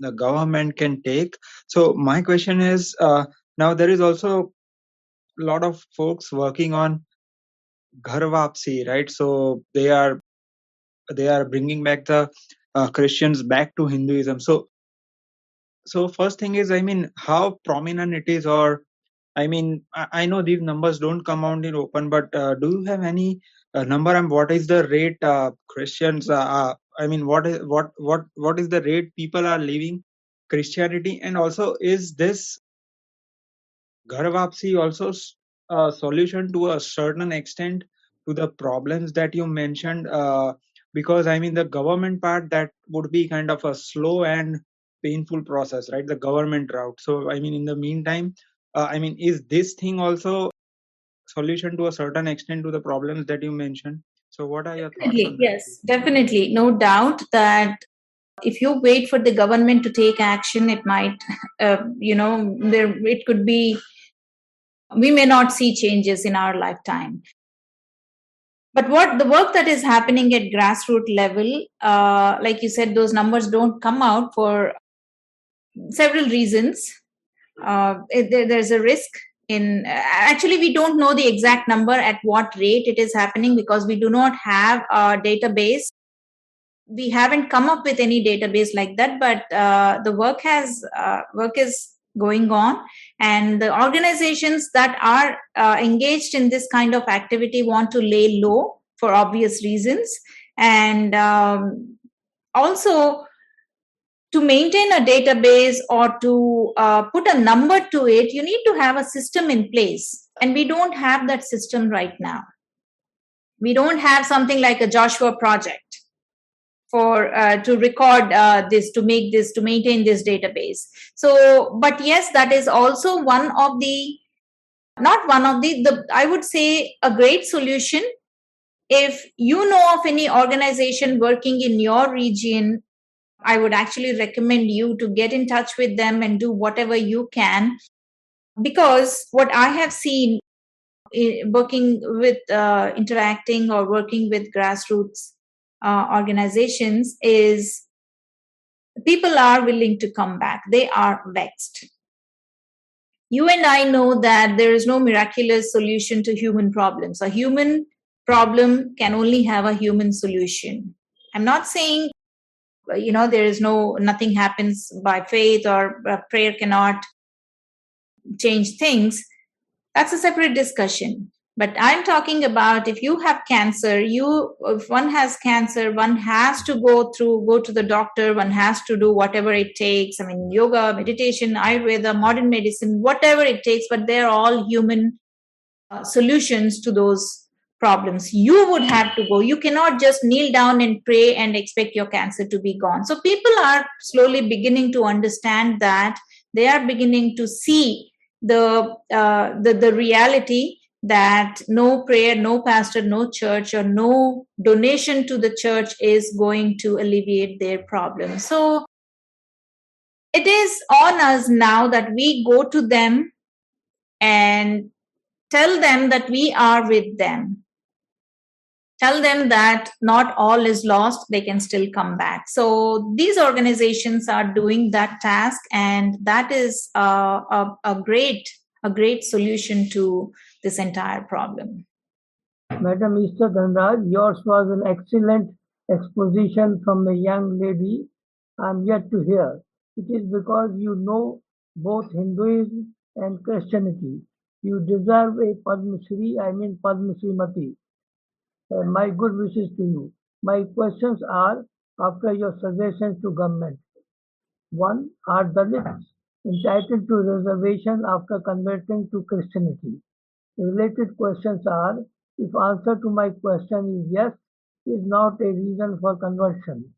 the government can take. So my question is uh, now there is also a lot of folks working on ghar right so they are they are bringing back the uh, christians back to hinduism so so first thing is i mean how prominent it is or i mean i, I know these numbers don't come out in open but uh, do you have any uh, number and what is the rate uh, christians uh, uh, i mean what is what what what is the rate people are leaving Christianity? And also, is this Ghar also a solution to a certain extent to the problems that you mentioned? Uh, because I mean, the government part that would be kind of a slow and painful process, right? The government route. So, I mean, in the meantime, uh, I mean, is this thing also solution to a certain extent to the problems that you mentioned? So, what are your definitely, thoughts? yes, definitely, no doubt that if you wait for the government to take action it might uh, you know there it could be we may not see changes in our lifetime. But what the work that is happening at grassroots level uh, like you said those numbers don't come out for several reasons. Uh, there, there's a risk in actually we don't know the exact number at what rate it is happening because we do not have a database. We haven't come up with any database like that but uh, the work has uh, work is going on and the organizations that are uh, engaged in this kind of activity want to lay low for obvious reasons and um, also to maintain a database or to uh, put a number to it, you need to have a system in place. And we don't have that system right now. We don't have something like a Joshua project for uh, to record uh, this, to make this, to maintain this database. So, but yes, that is also one of the, not one of the, the I would say a great solution. If you know of any organization working in your region I would actually recommend you to get in touch with them and do whatever you can. Because what I have seen working with uh, interacting or working with grassroots uh, organizations is people are willing to come back. They are vexed. You and I know that there is no miraculous solution to human problems. A human problem can only have a human solution. I'm not saying you know there is no nothing happens by faith or prayer cannot change things that's a separate discussion but i'm talking about if you have cancer you if one has cancer one has to go through go to the doctor one has to do whatever it takes. I mean yoga meditation ayurveda modern medicine whatever it takes but they're all human uh, solutions to those problems. You would have to go. You cannot just kneel down and pray and expect your cancer to be gone. So people are slowly beginning to understand that they are beginning to see the uh, the, the reality that no prayer no pastor no church or no donation to the church is going to alleviate their problem so it is on us now that we go to them and tell them that we are with them. Tell them that not all is lost they can still come back. So these organizations are doing that task and that is a, a, a great a great solution to this entire problem madam mr dhanraj yours was an excellent exposition from a young lady i'm yet to hear it is because you know both hinduism and christianity you deserve a padma shri i mean padma Mati uh, my good wishes to you. My questions are after your suggestions to government. One, are Dalits entitled to reservation after converting to Christianity? Related questions are, if answer to my question is yes, is not a reason for conversion.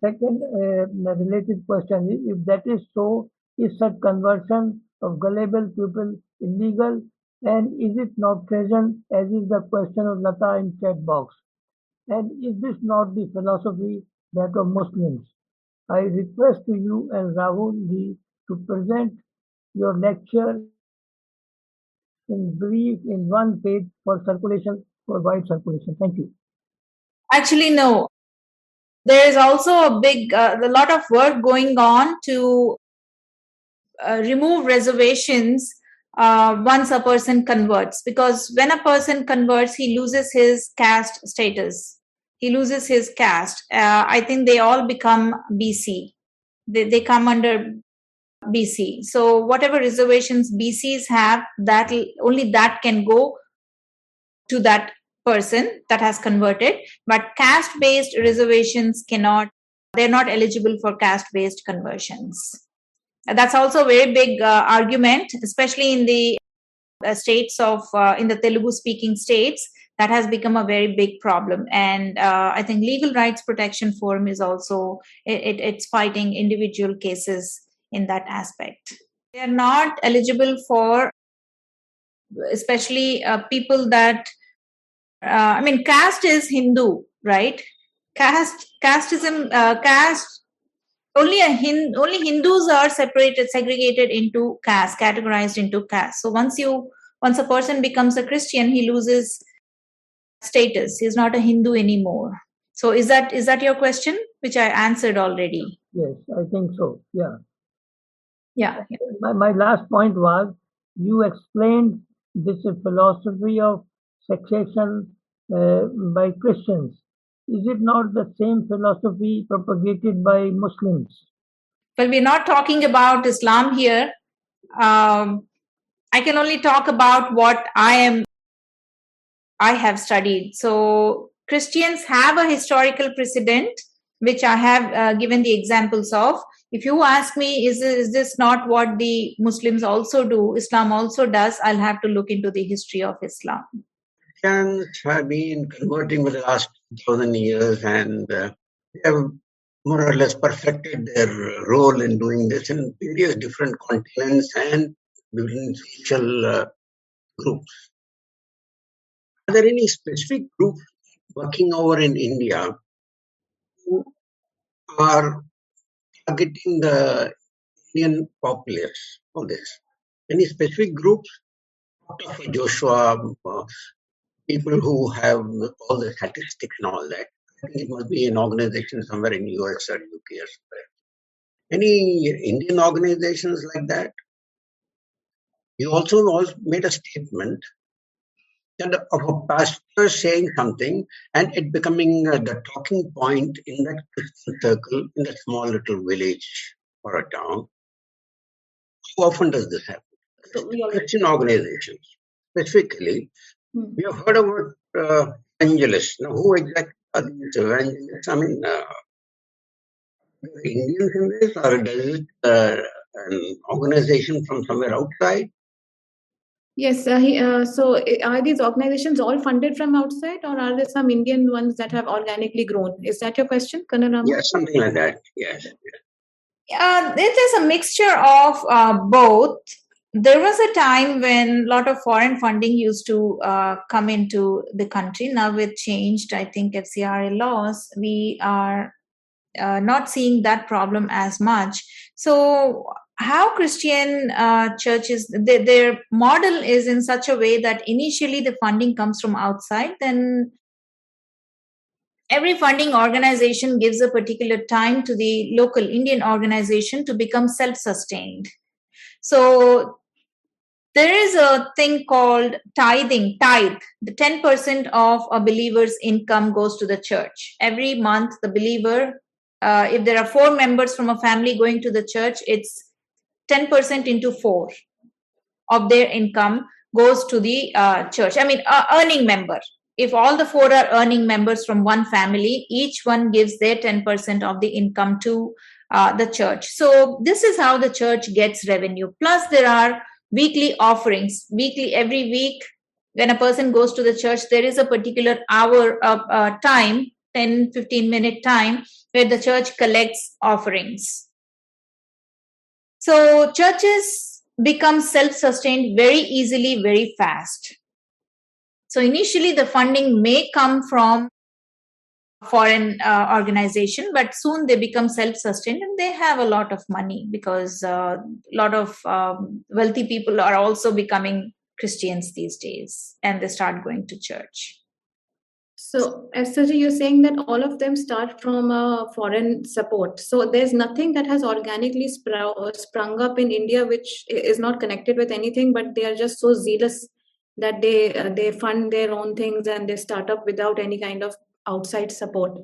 Second uh, related question is, if that is so, is such conversion of gullible people illegal and is it not present, as is the question of Lata in chat box? And is this not the philosophy that of Muslims? I request to you and Rahul ji to present your lecture in brief in one page for circulation, for wide circulation. Thank you. Actually, no. There is also a big, uh, a lot of work going on to uh, remove reservations uh, once a person converts because when a person converts he loses his caste status he loses his caste uh, i think they all become bc they, they come under bc so whatever reservations bcs have that only that can go to that person that has converted. But caste based reservations cannot they're not eligible for caste based conversions that's also a very big uh, argument, especially in the uh, states of uh, in the Telugu speaking states. That has become a very big problem, and uh, I think Legal Rights Protection Forum is also it, it's fighting individual cases in that aspect. They are not eligible for, especially uh, people that uh, I mean, caste is Hindu, right? Caste, casteism, caste only a Hin, only Hindus are separated, segregated into caste, categorized into caste. So once you once a person becomes a Christian, he loses status. He's not a Hindu anymore. So is that is that your question, which I answered already? Yes, I think so. Yeah. Yeah. My, my last point was you explained this philosophy of secession uh, by Christians. Is it not the same philosophy propagated by Muslims? Well, we're not talking about Islam here. Um, I can only talk about what I am. I have studied. So Christians have a historical precedent, which I have uh, given the examples of. If you ask me, is, is this not what the Muslims also do, Islam also does, I'll have to look into the history of Islam. Christians have been converting for the last thousand years and uh, have more or less perfected their role in doing this in various different continents and different social uh, groups. Are there any specific groups working over in India who are targeting the Indian populace for this? Any specific groups? Dr. Joshua, uh, people who have all the statistics and all that. I think it must be an organization somewhere in US or UK or somewhere. Any Indian organizations like that? You also made a statement and of a pastor saying something and it becoming uh, the talking point in that Christian circle in that small little village or a town. How often does this happen? So Christian organizations, specifically, hmm. we have heard about uh, evangelists. Now, who exactly are these evangelists? I mean, uh, Indians in this, or does it uh, an organization from somewhere outside? Yes. Uh, he, uh, so, are these organizations all funded from outside, or are there some Indian ones that have organically grown? Is that your question, Kanarama? Yes, something like that. Yes. Uh, it is a mixture of uh, both. There was a time when a lot of foreign funding used to uh, come into the country. Now, with changed, I think FCRA laws, we are uh, not seeing that problem as much. So, how Christian uh, churches they, their model is in such a way that initially the funding comes from outside, then every funding organization gives a particular time to the local Indian organization to become self-sustained. So there is a thing called tithing, tithe. The 10% of a believer's income goes to the church. Every month, the believer, uh, if there are four members from a family going to the church, it's 10% into 4 of their income goes to the uh, church. I mean, uh, earning member. If all the four are earning members from one family, each one gives their 10% of the income to uh, the church. So, this is how the church gets revenue. Plus, there are weekly offerings. Weekly, every week, when a person goes to the church, there is a particular hour of uh, time, 10 15 minute time, where the church collects offerings so churches become self-sustained very easily, very fast. So initially the funding may come from foreign uh, organization but soon they become self-sustained and they have a lot of money because a uh, lot of um, wealthy people are also becoming christians these days and they start going to church so, Esther, you're saying that all of them start from a foreign support. So, there's nothing that has organically sprung up in India which is not connected with anything, but they are just so zealous that they uh, they fund their own things and they start up without any kind of outside support.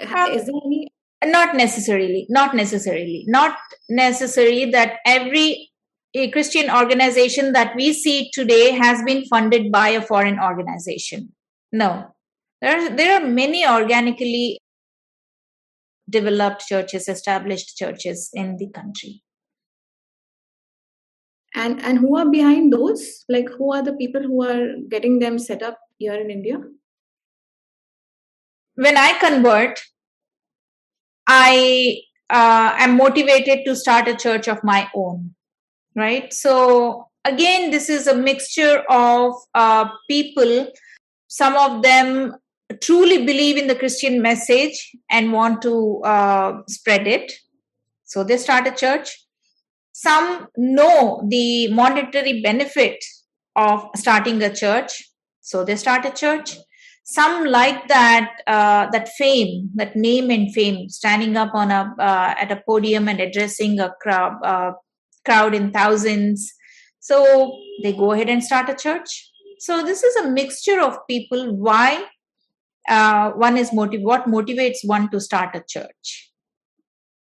Um, is there any? Not necessarily. Not necessarily. Not necessary that every a Christian organization that we see today has been funded by a foreign organization. No, there are, there are many organically developed churches, established churches in the country. And and who are behind those? Like who are the people who are getting them set up here in India? When I convert, I uh, am motivated to start a church of my own, right? So again, this is a mixture of uh, people. Some of them truly believe in the Christian message and want to uh, spread it. So they start a church. Some know the monetary benefit of starting a church, so they start a church. Some like that uh, that fame, that name and fame, standing up on a uh, at a podium and addressing a crowd, uh, crowd in thousands. So they go ahead and start a church. So this is a mixture of people. Why uh, one is motive? What motivates one to start a church?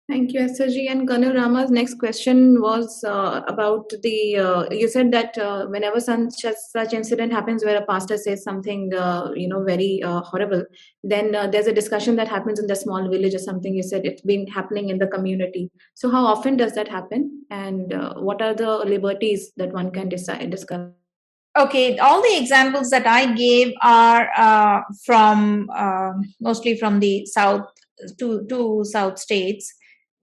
Thank you, Estherji. And Colonel Rama's next question was uh, about the. Uh, you said that uh, whenever such such incident happens where a pastor says something, uh, you know, very uh, horrible, then there's a discussion that happens in the small village or something. You said it's been happening in the community. So how often does that happen, and what are the liberties that one can decide discuss? Okay, all the examples that I gave are from mostly from the south two two south states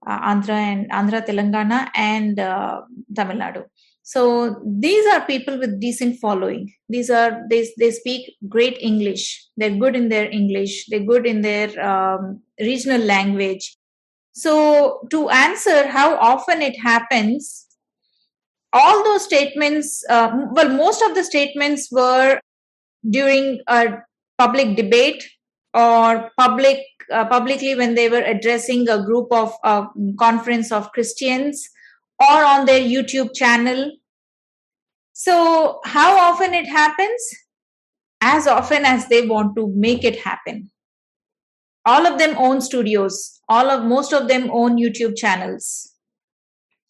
uh, Andhra and Andhra, Telangana, and uh, Tamil Nadu. So these are people with decent following. These are they they speak great English. They're good in their English. They're good in their um, regional language. So to answer how often it happens, all those statements, uh, well, most of the statements were during a public debate or public uh, publicly when they were addressing a group of uh, conference of christians or on their youtube channel. So how often it happens? As often as they want to make it happen. All of them own studios. All of most of them own youtube channels.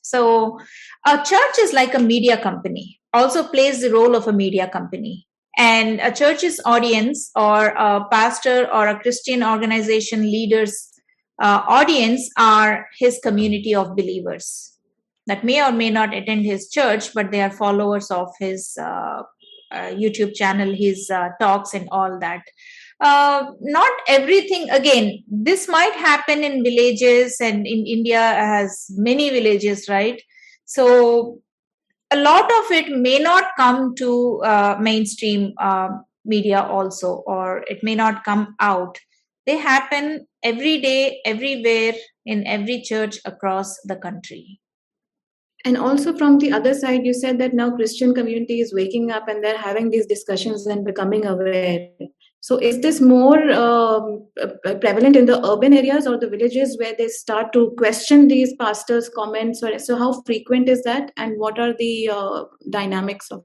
So a church is like a media company also plays the role of a media company. And a church's audience or a pastor or a christian organization leaders uh, audience are his community of believers that may or may not attend his church but they are followers of his uh, uh, youtube channel his uh, talks and all that. Uh, not everything again this might happen in villages and in india has many villages right so a lot of it may not come to uh, mainstream uh, media also or it may not come out. They happen every day everywhere in every church across the country. And also from the other side you said that now christian community is waking up and they're having these discussions and becoming aware so, is this more um, prevalent in the urban areas or the villages where they start to question these pastors' comments? Or so, how frequent is that, and what are the uh, dynamics of?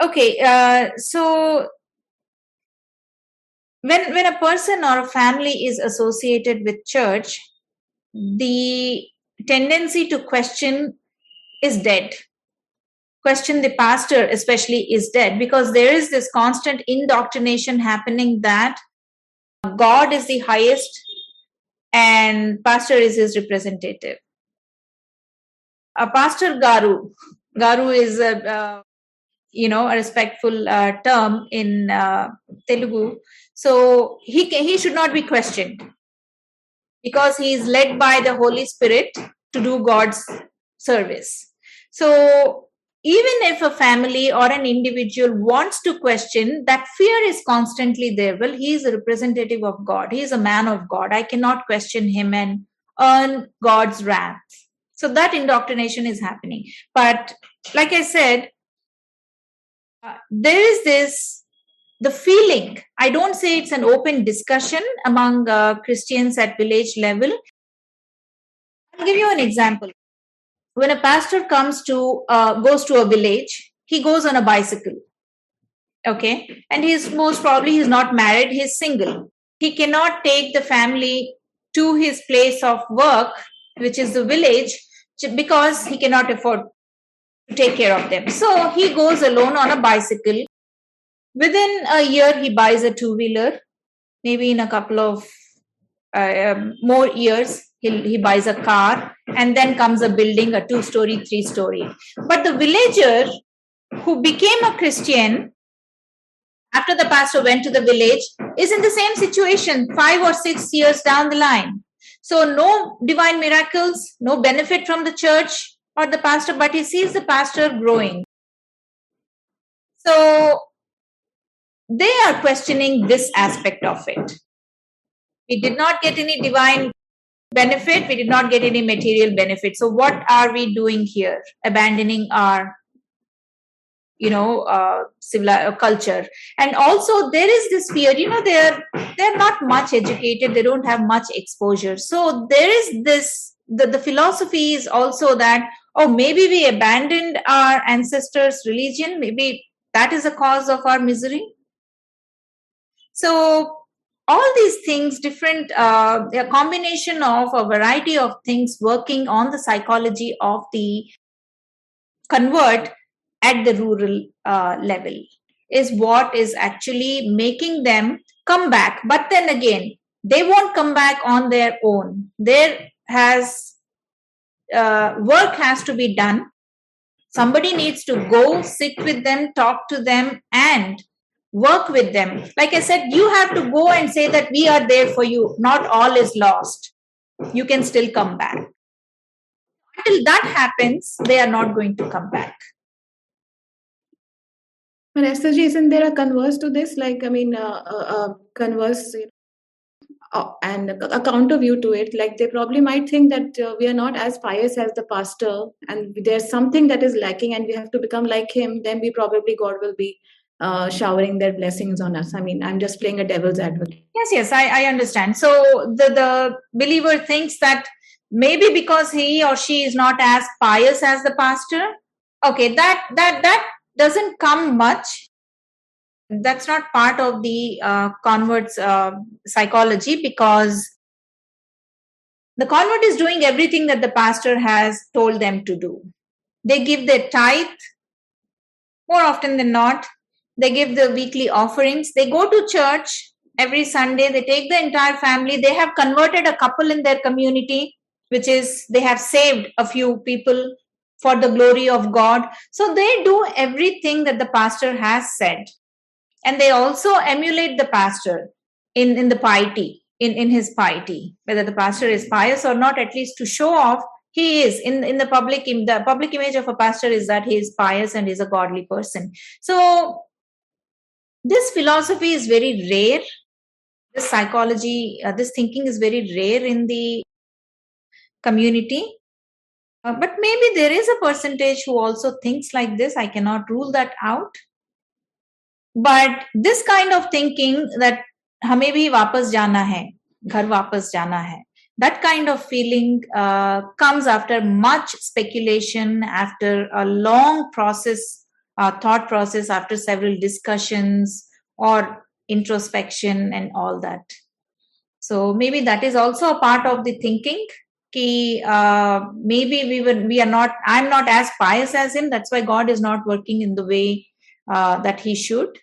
Okay, uh, so when when a person or a family is associated with church, the tendency to question is dead question the pastor especially is dead because there is this constant indoctrination happening that god is the highest and pastor is his representative. A pastor garu garu is a uh, you know a respectful uh, term in uh, telugu. So he he should not be questioned because he is led by the holy spirit to do god's service. So even if a family or an individual wants to question, that fear is constantly there. Well, he is a representative of God, he is a man of God. I cannot question him and earn God's wrath. So that indoctrination is happening. But like I said, uh, there is this the feeling i don't say it's an open discussion among uh, christians at village level i'll give you an example when a pastor comes to uh, goes to a village he goes on a bicycle okay? And he's most probably he's not married he's single. He cannot take the family to his place of work which is the village because he cannot afford to take care of them. So he goes alone on a bicycle. Within a year he buys a two wheeler maybe in a couple of uh, um, more years he, he buys a car and then comes a building a two story three story but the villager who became a christian after the pastor went to the village is in the same situation 5 or 6 years down the line. So no divine miracles no benefit from the church or the pastor but he sees the pastor growing. So they are questioning this aspect of it. We did not get any divine benefit we did not get any material benefit. So what are we doing here? Abandoning our you know uh, civil uh, culture. And also there is this fear you know they're they're not much educated they don't have much exposure. So there is this the, the philosophy is also that oh, maybe we abandoned our ancestors' religion, maybe that is a cause of our misery. So, all these things, different, uh, a combination of a variety of things working on the psychology of the convert at the rural uh, level is what is actually making them come back. But then again, they won't come back on their own. There has uh, work has to be done. Somebody needs to go sit with them, talk to them, and work with them. Like I said, you have to go and say that we are there for you. Not all is lost. You can still come back. Until that happens, they are not going to come back. But Estherji, isn't there a converse to this? Like, I mean, uh, uh, uh converse uh, and a counter view to it. Like, they probably might think that uh, we are not as pious as the pastor, and there's something that is lacking, and we have to become like him. Then we probably God will be uh, showering their blessings on us. I mean, I'm just playing a devil's advocate. Yes, yes, I, I understand. So the the believer thinks that maybe because he or she is not as pious as the pastor. Okay, that that that doesn't come much that's not part of the uh, convert's uh, psychology because the convert is doing everything that the pastor has told them to do they give their tithe more often than not they give the weekly offerings they go to church every sunday they take the entire family they have converted a couple in their community which is they have saved a few people for the glory of God. So they do everything that the pastor has said. And they also emulate the pastor in, in the piety, in, in his piety. Whether the pastor is pious or not, at least to show off, he is in, in the public in the public image of a pastor is that he is pious and is a godly person. So this philosophy is very rare. This psychology, uh, this thinking is very rare in the community uh, but maybe there is a percentage who also thinks like this. I cannot rule that out. But this kind of thinking that हमें भी वापस जाना है घर वापस जाना है that kind of feeling uh, comes after much speculation after a long process uh, thought process after several discussions or introspection and all that. So maybe that is also a part of the thinking ki, uh, maybe we were we are not i'm not as pious as him that's why god is not working in the way uh, that he should.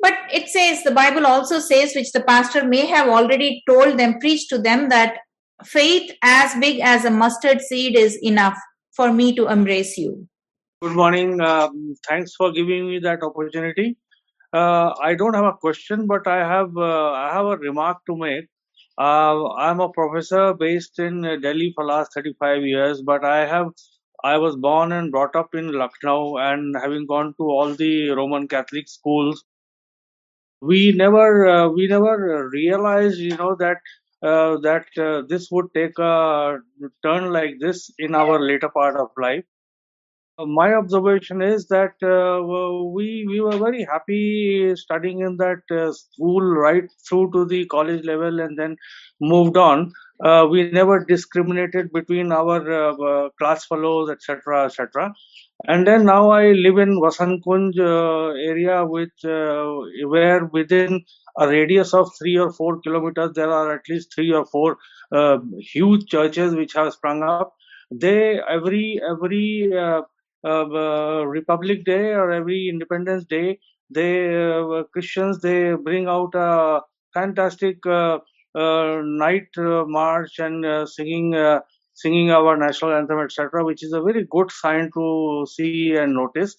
But it says the bible also says which the pastor may have already told them preached to them that faith as big as a mustard seed is enough for me to embrace you good morning. Um, thanks for giving me that opportunity. Uh, i don't have a question but i have uh, i have a remark to make. Uh, I'm a professor based in Delhi for last 35 years, but I have I was born and brought up in Lucknow, and having gone to all the Roman Catholic schools, we never uh, we never realized, you know, that uh, that uh, this would take a turn like this in our later part of life my observation is that uh, we we were very happy studying in that uh, school right through to the college level and then moved on. Uh, we never discriminated between our uh, uh, class fellows etc etc and then now i live in vasant kunj uh, area which where within a radius of 3 or 4 kilometers there are at least 3 or 4 huge churches which have sprung up. They every every uh, Republic Day or every Independence Day, they uh, Christians they bring out a fantastic uh, night march and singing singing our national anthem, etc., which is a very good sign to see and notice.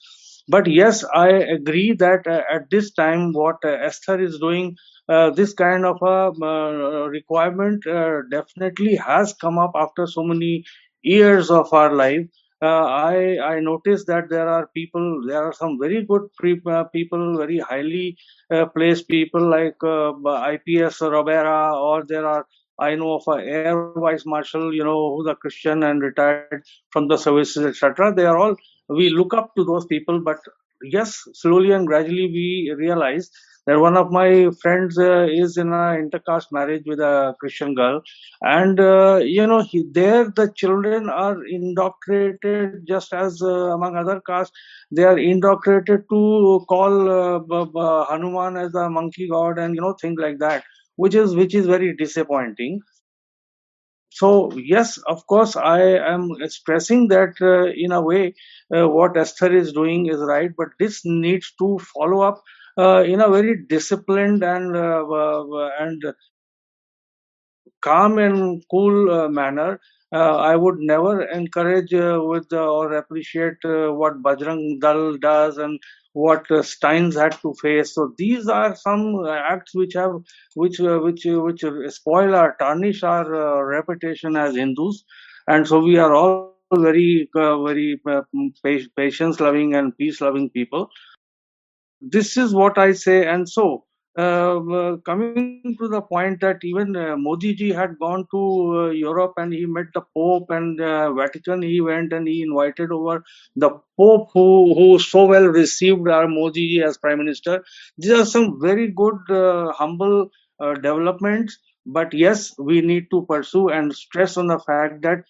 But yes, I agree that uh, at this time, what uh, Esther is doing, uh, this kind of a requirement definitely has come up after so many years of our life uh, I I noticed that there are people, there are some very good pre- uh, people, very highly uh, placed people like uh, IPS Ribeiro, or there are I know of a Air Vice Marshal, you know, who's a Christian and retired from the services, etc. They are all we look up to those people, but yes, slowly and gradually we realize that one of my friends uh, is in an intercaste marriage with a Christian girl, and uh, you know he, there the children are indoctrinated just as uh, among other castes. They are indoctrinated to call uh, Hanuman as a monkey god and you know things like that, which is which is very disappointing. So yes of course i am stressing that uh, in a way uh, what esther is doing is right but this needs to follow up in a very disciplined and uh, uh, and calm and cool uh, manner uh, I would never encourage uh, with uh, or appreciate uh, what Bajrang Dal does and what uh, Staines had to face. So these are some acts which have which which which spoil or tarnish our reputation as Hindus, and so we are all very very patience loving and peace loving people. This is what I say, and so uh, uh, coming to the point that even uh, Modi ji had gone to uh, Europe and he met the Pope and uh, Vatican. He went and he invited over the Pope, who who so well received our Modi ji as Prime Minister. These are some very good, uh, humble developments. But yes, we need to pursue and stress on the fact that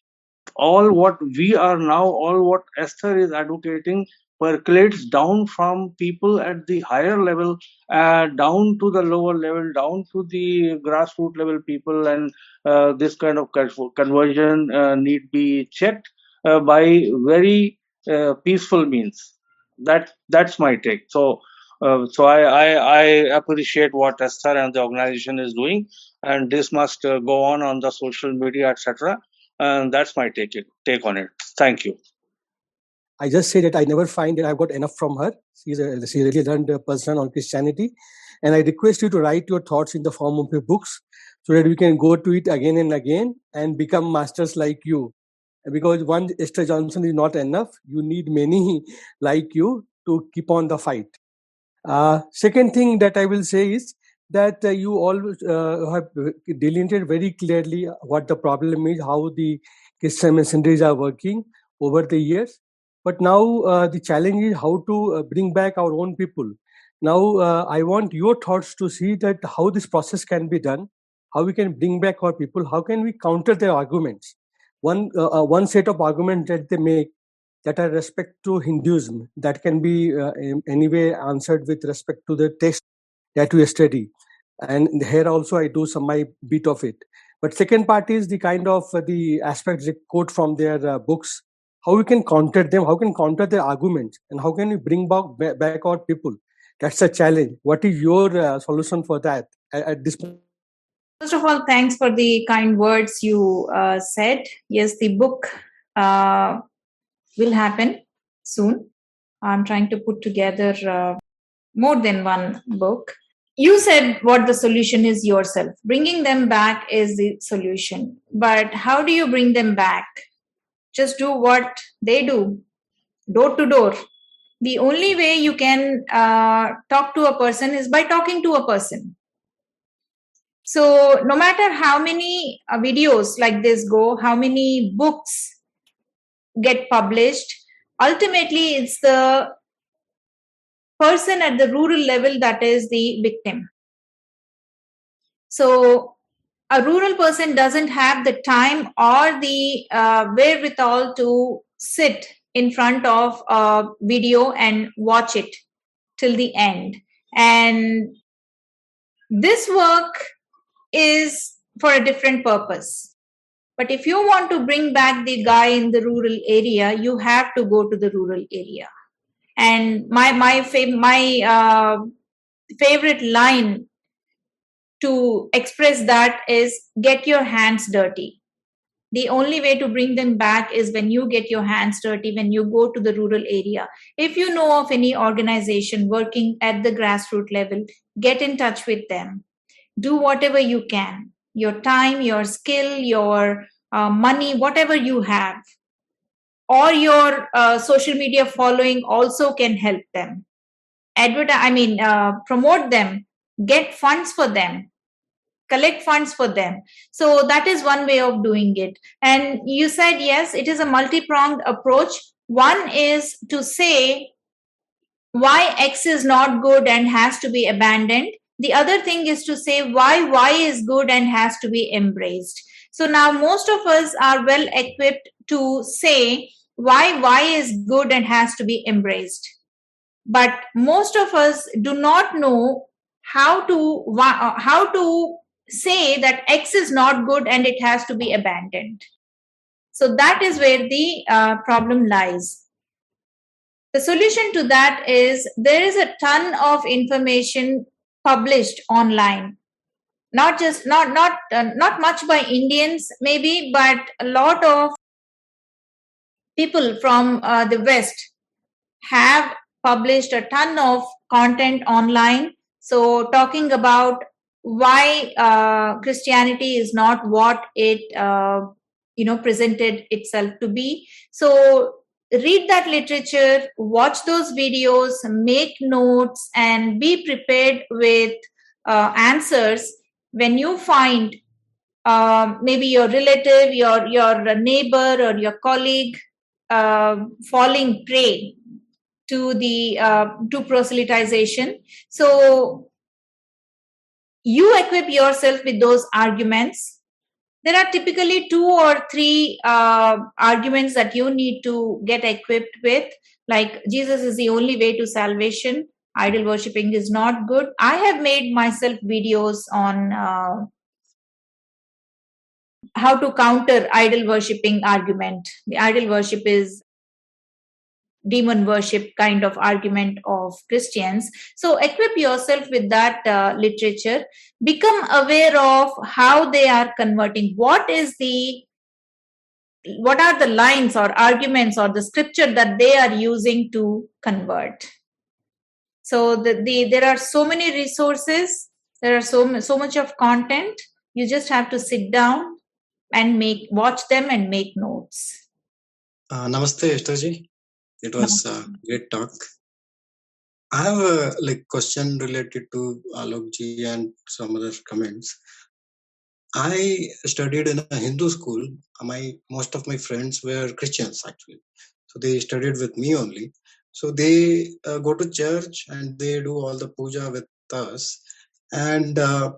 all what we are now, all what Esther is advocating, percolates down from people at the higher level uh, down to the lower level down to the grassroots level people and uh, this kind of conversion uh, need be checked uh, by very uh, peaceful means that that's my take so uh, so I, I, I appreciate what Esther and the organization is doing, and this must go on on the social media, etc. And that's my take take on it. Thank you. I just say that I never find that I've got enough from her. She's a, she's really learned person on Christianity. And I request you to write your thoughts in the form of your books so that we can go to it again and again and become masters like you. Because one Esther Johnson is not enough. You need many like you to keep on the fight. Uh, second thing that I will say is that uh, you always uh, have delineated very clearly what the problem is, how the Christian missionaries are working over the years but now uh, the challenge is how to uh, bring back our own people. Now uh, I want your thoughts to see that how this process can be done, how we can bring back our people, how can we counter their arguments. One uh, uh, one set of arguments that they make that are respect to Hinduism that can be uh, in any way answered with respect to the text that we study. And here also I do some my bit of it. But second part is the kind of the aspects they quote from their books how we can counter them, how can counter their arguments, and how can we bring back back our people. That's a challenge. What is your uh, solution for that at, at, this point? First of all, thanks for the kind words you uh, said. Yes, the book uh, will happen soon. I'm trying to put together uh, more than one book. You said what the solution is yourself. Bringing them back is the solution. But how do you bring them back? Just do what they do door to door. The only way you can uh, talk to a person is by talking to a person. So no matter how many uh, videos like this go how many books get published ultimately it's the person at the rural level that is the victim. So a rural person doesn't have the time or the uh, wherewithal to sit in front of a video and watch it till the end. And this work is for a different purpose. But if you want to bring back the guy in the rural area you have to go to the rural area. And my my my uh, favorite line to express that is get your hands dirty. The only way to bring them back is when you get your hands dirty, when you go to the rural area. If you know of any organization working at the grassroots level, get in touch with them. Do whatever you can your time, your skill, your uh, money, whatever you have, or your uh, social media following also can help them. Advertise, I mean, uh, promote them get funds for them collect funds for them so that is one way of doing it and you said yes it is a multi pronged approach one is to say why X is not good and has to be abandoned. The other thing is to say why Y is good and has to be embraced. So now most of us are well equipped to say why Y is good and has to be embraced. But most of us do not know how to how to say that X is not good and it has to be abandoned. So that is where the uh, problem lies. The solution to that is there is a ton of information published online. Not just not not uh, not much by Indians maybe, but a lot of people from uh, the West have published a ton of content online. So talking about why uh, Christianity is not what it uh, you know presented itself to be. So read that literature, watch those videos, make notes, and be prepared with uh, answers when you find uh, maybe your relative, your your neighbor, or your colleague uh, falling prey to the uh, to proselytization. So you equip yourself with those arguments. There are typically two or three uh, arguments that you need to get equipped with. Like jesus is the only way to salvation. Idol worshipping is not good. I have made myself videos on uh, how to counter idol worshipping argument. The idol worship is demon worship kind of argument of Christians. So equip yourself with that uh, literature. Become aware of how they are converting. What is the what are the lines or arguments or the scripture that they are using to convert so the, the there are so many resources there are so so much of content you just have to sit down and make watch them and make notes uh, namaste Estherji. It was a great talk. I have a like question related to Alokji and some other comments. I studied in a Hindu school. My most of my friends were Christians actually, so they studied with me only. So they uh, go to church and they do all the puja with us. And uh,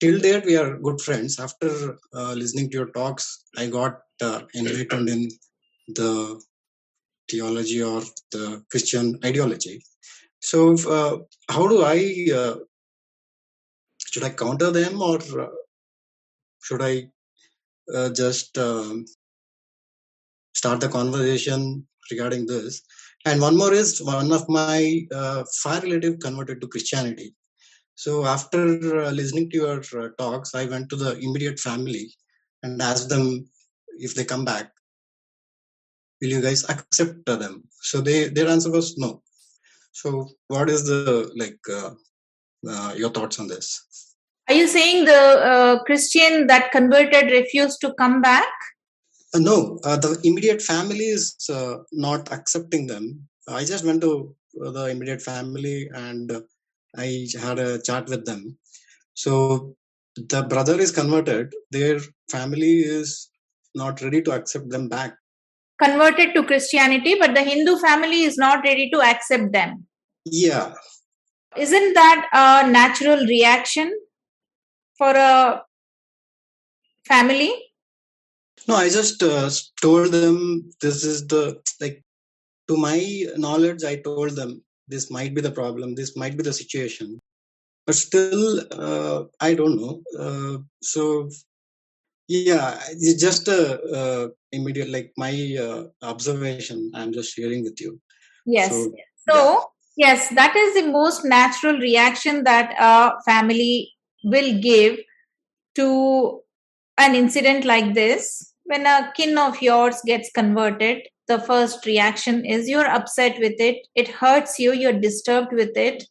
till date, we are good friends. After uh, listening to your talks, I got uh, enlightened in the theology or the Christian ideology. So, uh, how do I uh, should I counter them or uh, should I uh, just um, start the conversation regarding this? And one more is one of my uh, far relative converted to Christianity. So after uh, listening to your talks, I went to the immediate family and asked them if they come back will you guys accept them. So they their answer was no. So what is the like uh, uh, your thoughts on this? Are you saying the uh, christian that converted refused to come back? Uh, no. Uh, the immediate family is uh, not accepting them. I just went to the immediate family and i had a chat with them. So the brother is converted. Their family is not ready to accept them back converted to Christianity, but the Hindu family is not ready to accept them. Yeah. Isn't that a natural reaction for a family? No, I just uh, told them this is the, like, to my knowledge, I told them this might be the problem, this might be the situation. But still, uh, I don't know. Uh, so yeah, it's just a, a immediate like my uh, observation. I'm just sharing with you. Yes. So, so yeah. yes, that is the most natural reaction that a family will give to an incident like this. When a kin of yours gets converted, the first reaction is you're upset with it. It hurts you. You're disturbed with it.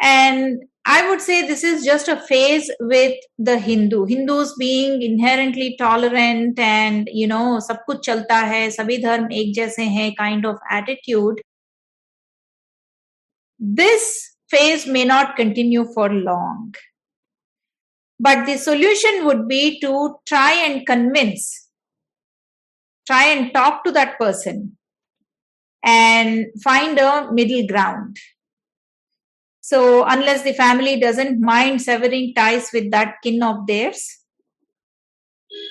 And I would say this is just a phase with the Hindu. Hindus being inherently tolerant and, you know, sab kuch chalta hai, sabhi dharm ek jaise hai kind of attitude. This phase may not continue for long. But the solution would be to try and convince, try and talk to that person and find a middle ground so, unless the family doesn't mind severing ties with that kin of theirs,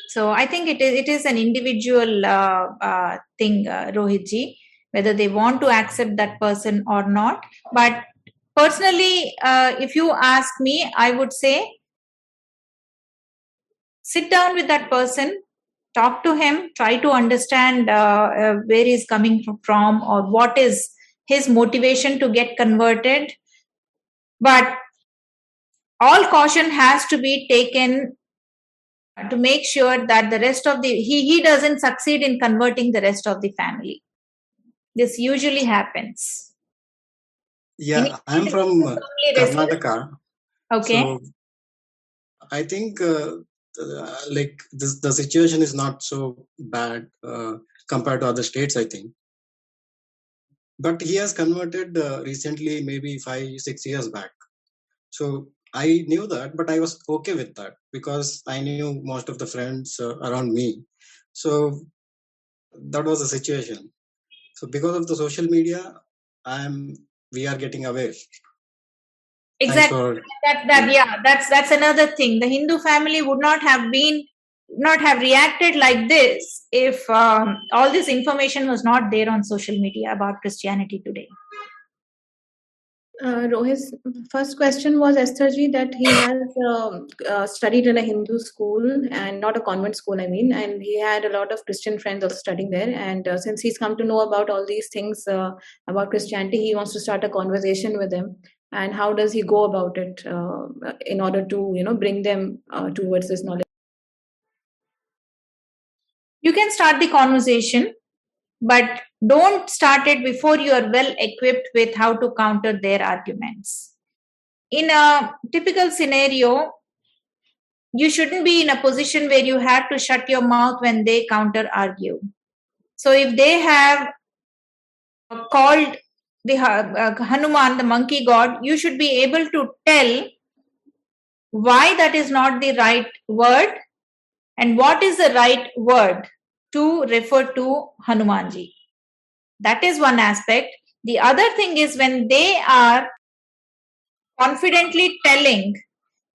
so I think it is it is an individual uh, uh, thing, uh, Rohitji, whether they want to accept that person or not. But personally, uh, if you ask me, I would say sit down with that person, talk to him, try to understand uh, uh, where he's coming from or what is his motivation to get converted. But all caution has to be taken to make sure that the rest of the he he doesn't succeed in converting the rest of the family. This usually happens. Yeah i'm from uh, karnataka. Okay. So i think uh, uh, like this the situation is not so bad uh, compared to other states i think but he has converted uh, recently maybe 5 6 years back so I knew that, but I was okay with that because I knew most of the friends uh, around me. So that was the situation. So because of the social media, I'm we are getting away. Exactly. For, that that yeah, that's that's another thing. The Hindu family would not have been not have reacted like this if um, all this information was not there on social media about Christianity today. Uh, Rohit's first question was Estherji that he has uh, uh, studied in a Hindu school and not a convent school, I mean, and he had a lot of Christian friends also studying there. And uh, since he's come to know about all these things uh, about Christianity, he wants to start a conversation with them. And how does he go about it uh, in order to, you know, bring them towards this knowledge? You can start the conversation but don't start it before you are well equipped with how to counter their arguments. In a typical scenario, you shouldn't be in a position where you have to shut your mouth when they counter argue. So if they have called the uh, Hanuman, the monkey god, you should be able to tell why that is not the right word and what is the right word to refer to Hanumanji. That is one aspect. The other thing is when they are confidently telling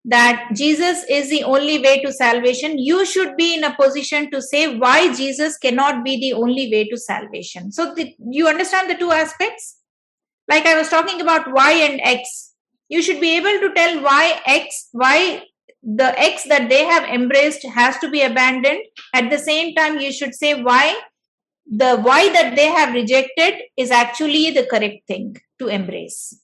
that Jesus is the only way to salvation, you should be in a position to say why Jesus cannot be the only way to salvation. So, the, you understand the two aspects? Like I was talking about Y and X. You should be able to tell why X, why the X that they have embraced has to be abandoned. At the same time, you should say why the why that they have rejected is actually the correct thing to embrace.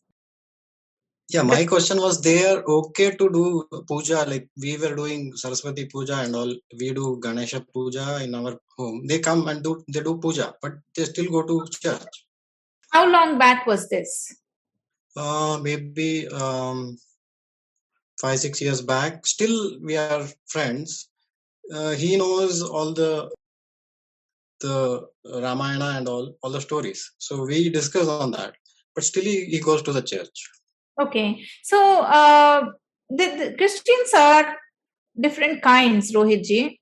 Yeah, my question was they are okay to do puja like we were doing Saraswati puja and all. We do Ganesha puja in our home. They come and do they do puja, but they still go to church. How long back was this? Uh, maybe um, five six years back still we are friends. Uh, he knows all the the ramayana and all all the stories. So we discuss on that. But still he, he goes to the church. Okay. So uh, the, the christians are different kinds rohitji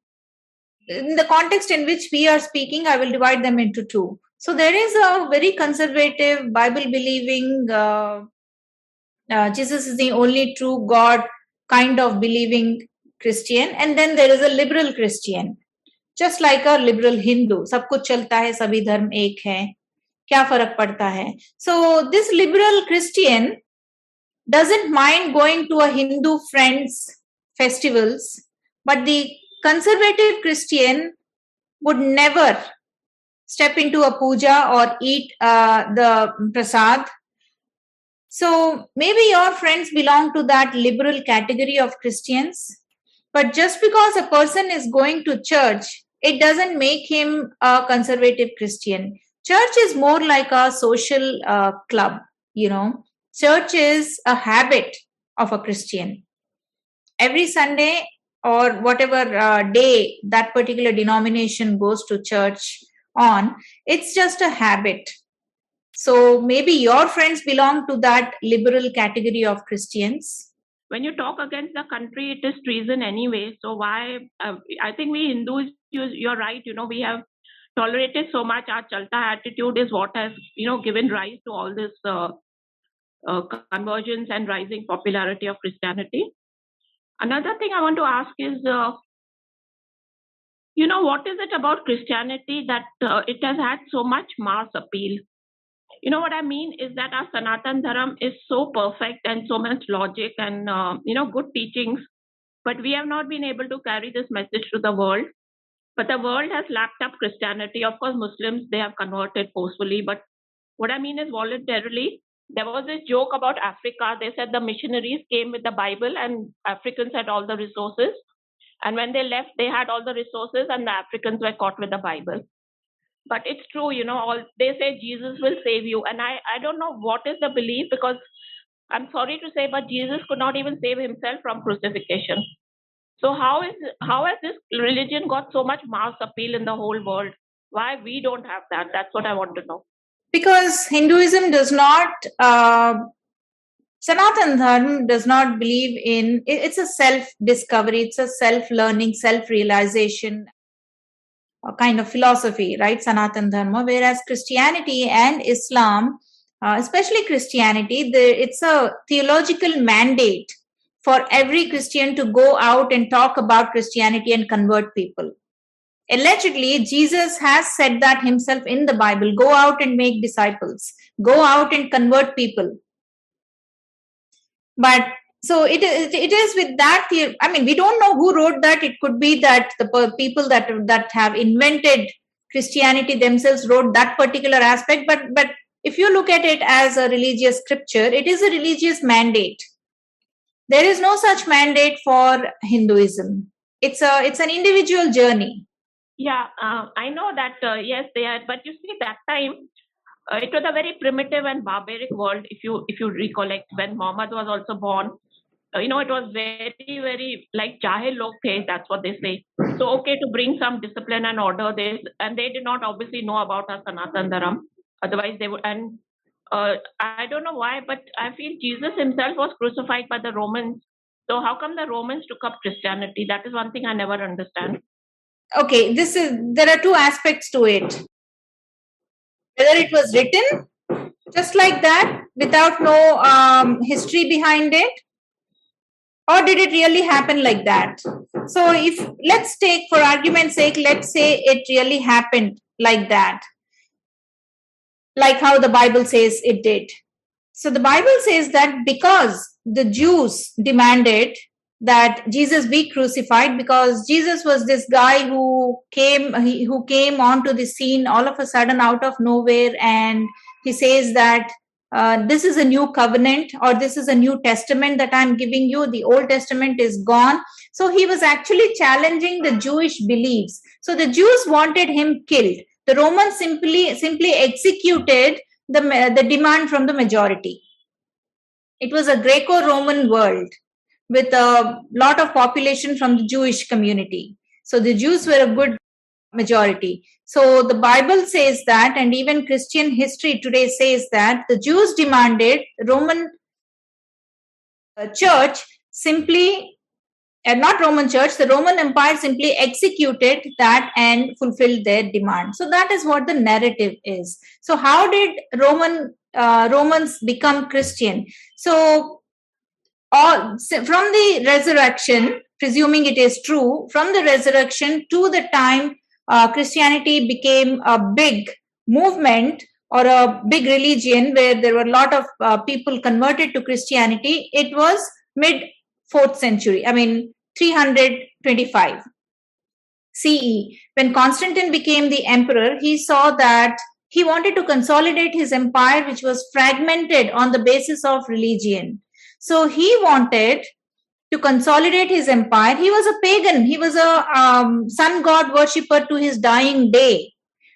in the context in which we are speaking i will divide them into two. So there is a very conservative bible believing uh, uh, Jesus is the only true God kind of believing Christian, and then there is a liberal Christian, just like a liberal Hindu. सब कुछ चलता है सभी धर्म एक है क्या फर्क पड़ता है So this liberal Christian doesn't mind going to a Hindu friends festivals, but the conservative Christian would never step into a puja or eat uh, the prasad so maybe your friends belong to that liberal category of Christians, but just because a person is going to church, it doesn't make him a conservative Christian. Church is more like a social uh, club, you know. Church is a habit of a Christian. Every Sunday or whatever uh, day that particular denomination goes to church on, it's just a habit so maybe your friends belong to that liberal category of Christians. When you talk against the country, it is treason anyway. So why? Uh, I think we Hindus, you, you're right. You know, we have tolerated so much. Our chalta attitude is what has, you know, given rise to all this uh, uh, convergence and rising popularity of Christianity. Another thing I want to ask is, uh, you know, what is it about Christianity that uh, it has had so much mass appeal? You know what I mean is that our Sanatan Dharam is so perfect and so much logic and uh, you know good teachings, but we have not been able to carry this message to the world. But the world has lapped up Christianity. Of course, Muslims they have converted forcefully, but what I mean is voluntarily. There was this joke about Africa. They said the missionaries came with the Bible and Africans had all the resources. And when they left, they had all the resources and the Africans were caught with the Bible. But it's true, you know, all they say Jesus will save you. And I, I don't know what is the belief because I'm sorry to say, but Jesus could not even save himself from crucifixion. So how is how has this religion got so much mass appeal in the whole world? Why we don't have that? That's what I want to know. Because Hinduism does not uh, Sanatan Dharma does not believe in it's a self discovery, it's a self learning, self realization kind of philosophy, right? Sanatan Dharma, whereas Christianity and Islam, uh, especially Christianity, the, it's a theological mandate for every Christian to go out and talk about Christianity and convert people. Allegedly, Jesus has said that himself in the Bible go out and make disciples, go out and convert people. But so it, it, it is with that theory. I mean, we don't know who wrote that. It could be that the people that that have invented Christianity themselves wrote that particular aspect. But but if you look at it as a religious scripture, it is a religious mandate. There is no such mandate for Hinduism. It's a it's an individual journey. Yeah, uh, I know that. Uh, yes, they are. But you see, that time uh, it was a very primitive and barbaric world. If you if you recollect, when Muhammad was also born, you know, it was very, very like Jahil log the, that's what they say. So, okay, to bring some discipline and order, they, and they did not obviously know about our Sanatan Dharam. Otherwise, they would, and uh, I don't know why, but I feel Jesus himself was crucified by the Romans. So, how come the Romans took up Christianity? That is one thing I never understand. Okay, this is, there are two aspects to it. Whether it was written just like that, without no um, history behind it, or did it really happen like that? So if let's take for argument's sake let's say it really happened like that. Like how the bible says it did. So the bible says that because the jews demanded that jesus be crucified because jesus was this guy who came who came onto the scene all of a sudden out of nowhere and he says that uh, this is a new covenant or this is a new testament that i'm giving you. The old testament is gone. So he was actually challenging the jewish beliefs. So the jews wanted him killed. The romans simply simply executed the the demand from the majority. It was a greco roman world with a lot of population from the jewish community. So the jews were a good majority. So the Bible says that, and even Christian history today says that the Jews demanded Roman uh, church simply, and uh, not Roman church, the Roman Empire simply executed that and fulfilled their demand. So that is what the narrative is. So how did Roman uh, Romans become Christian? So all from the resurrection, presuming it is true, from the resurrection to the time uh, Christianity became a big movement or a big religion where there were a lot of uh, people converted to Christianity, it was mid 4th century, I mean 325 CE. When Constantine became the emperor, he saw that he wanted to consolidate his empire, which was fragmented on the basis of religion. So he wanted to consolidate his empire. He was a pagan. He was a um, sun god worshipper to his dying day.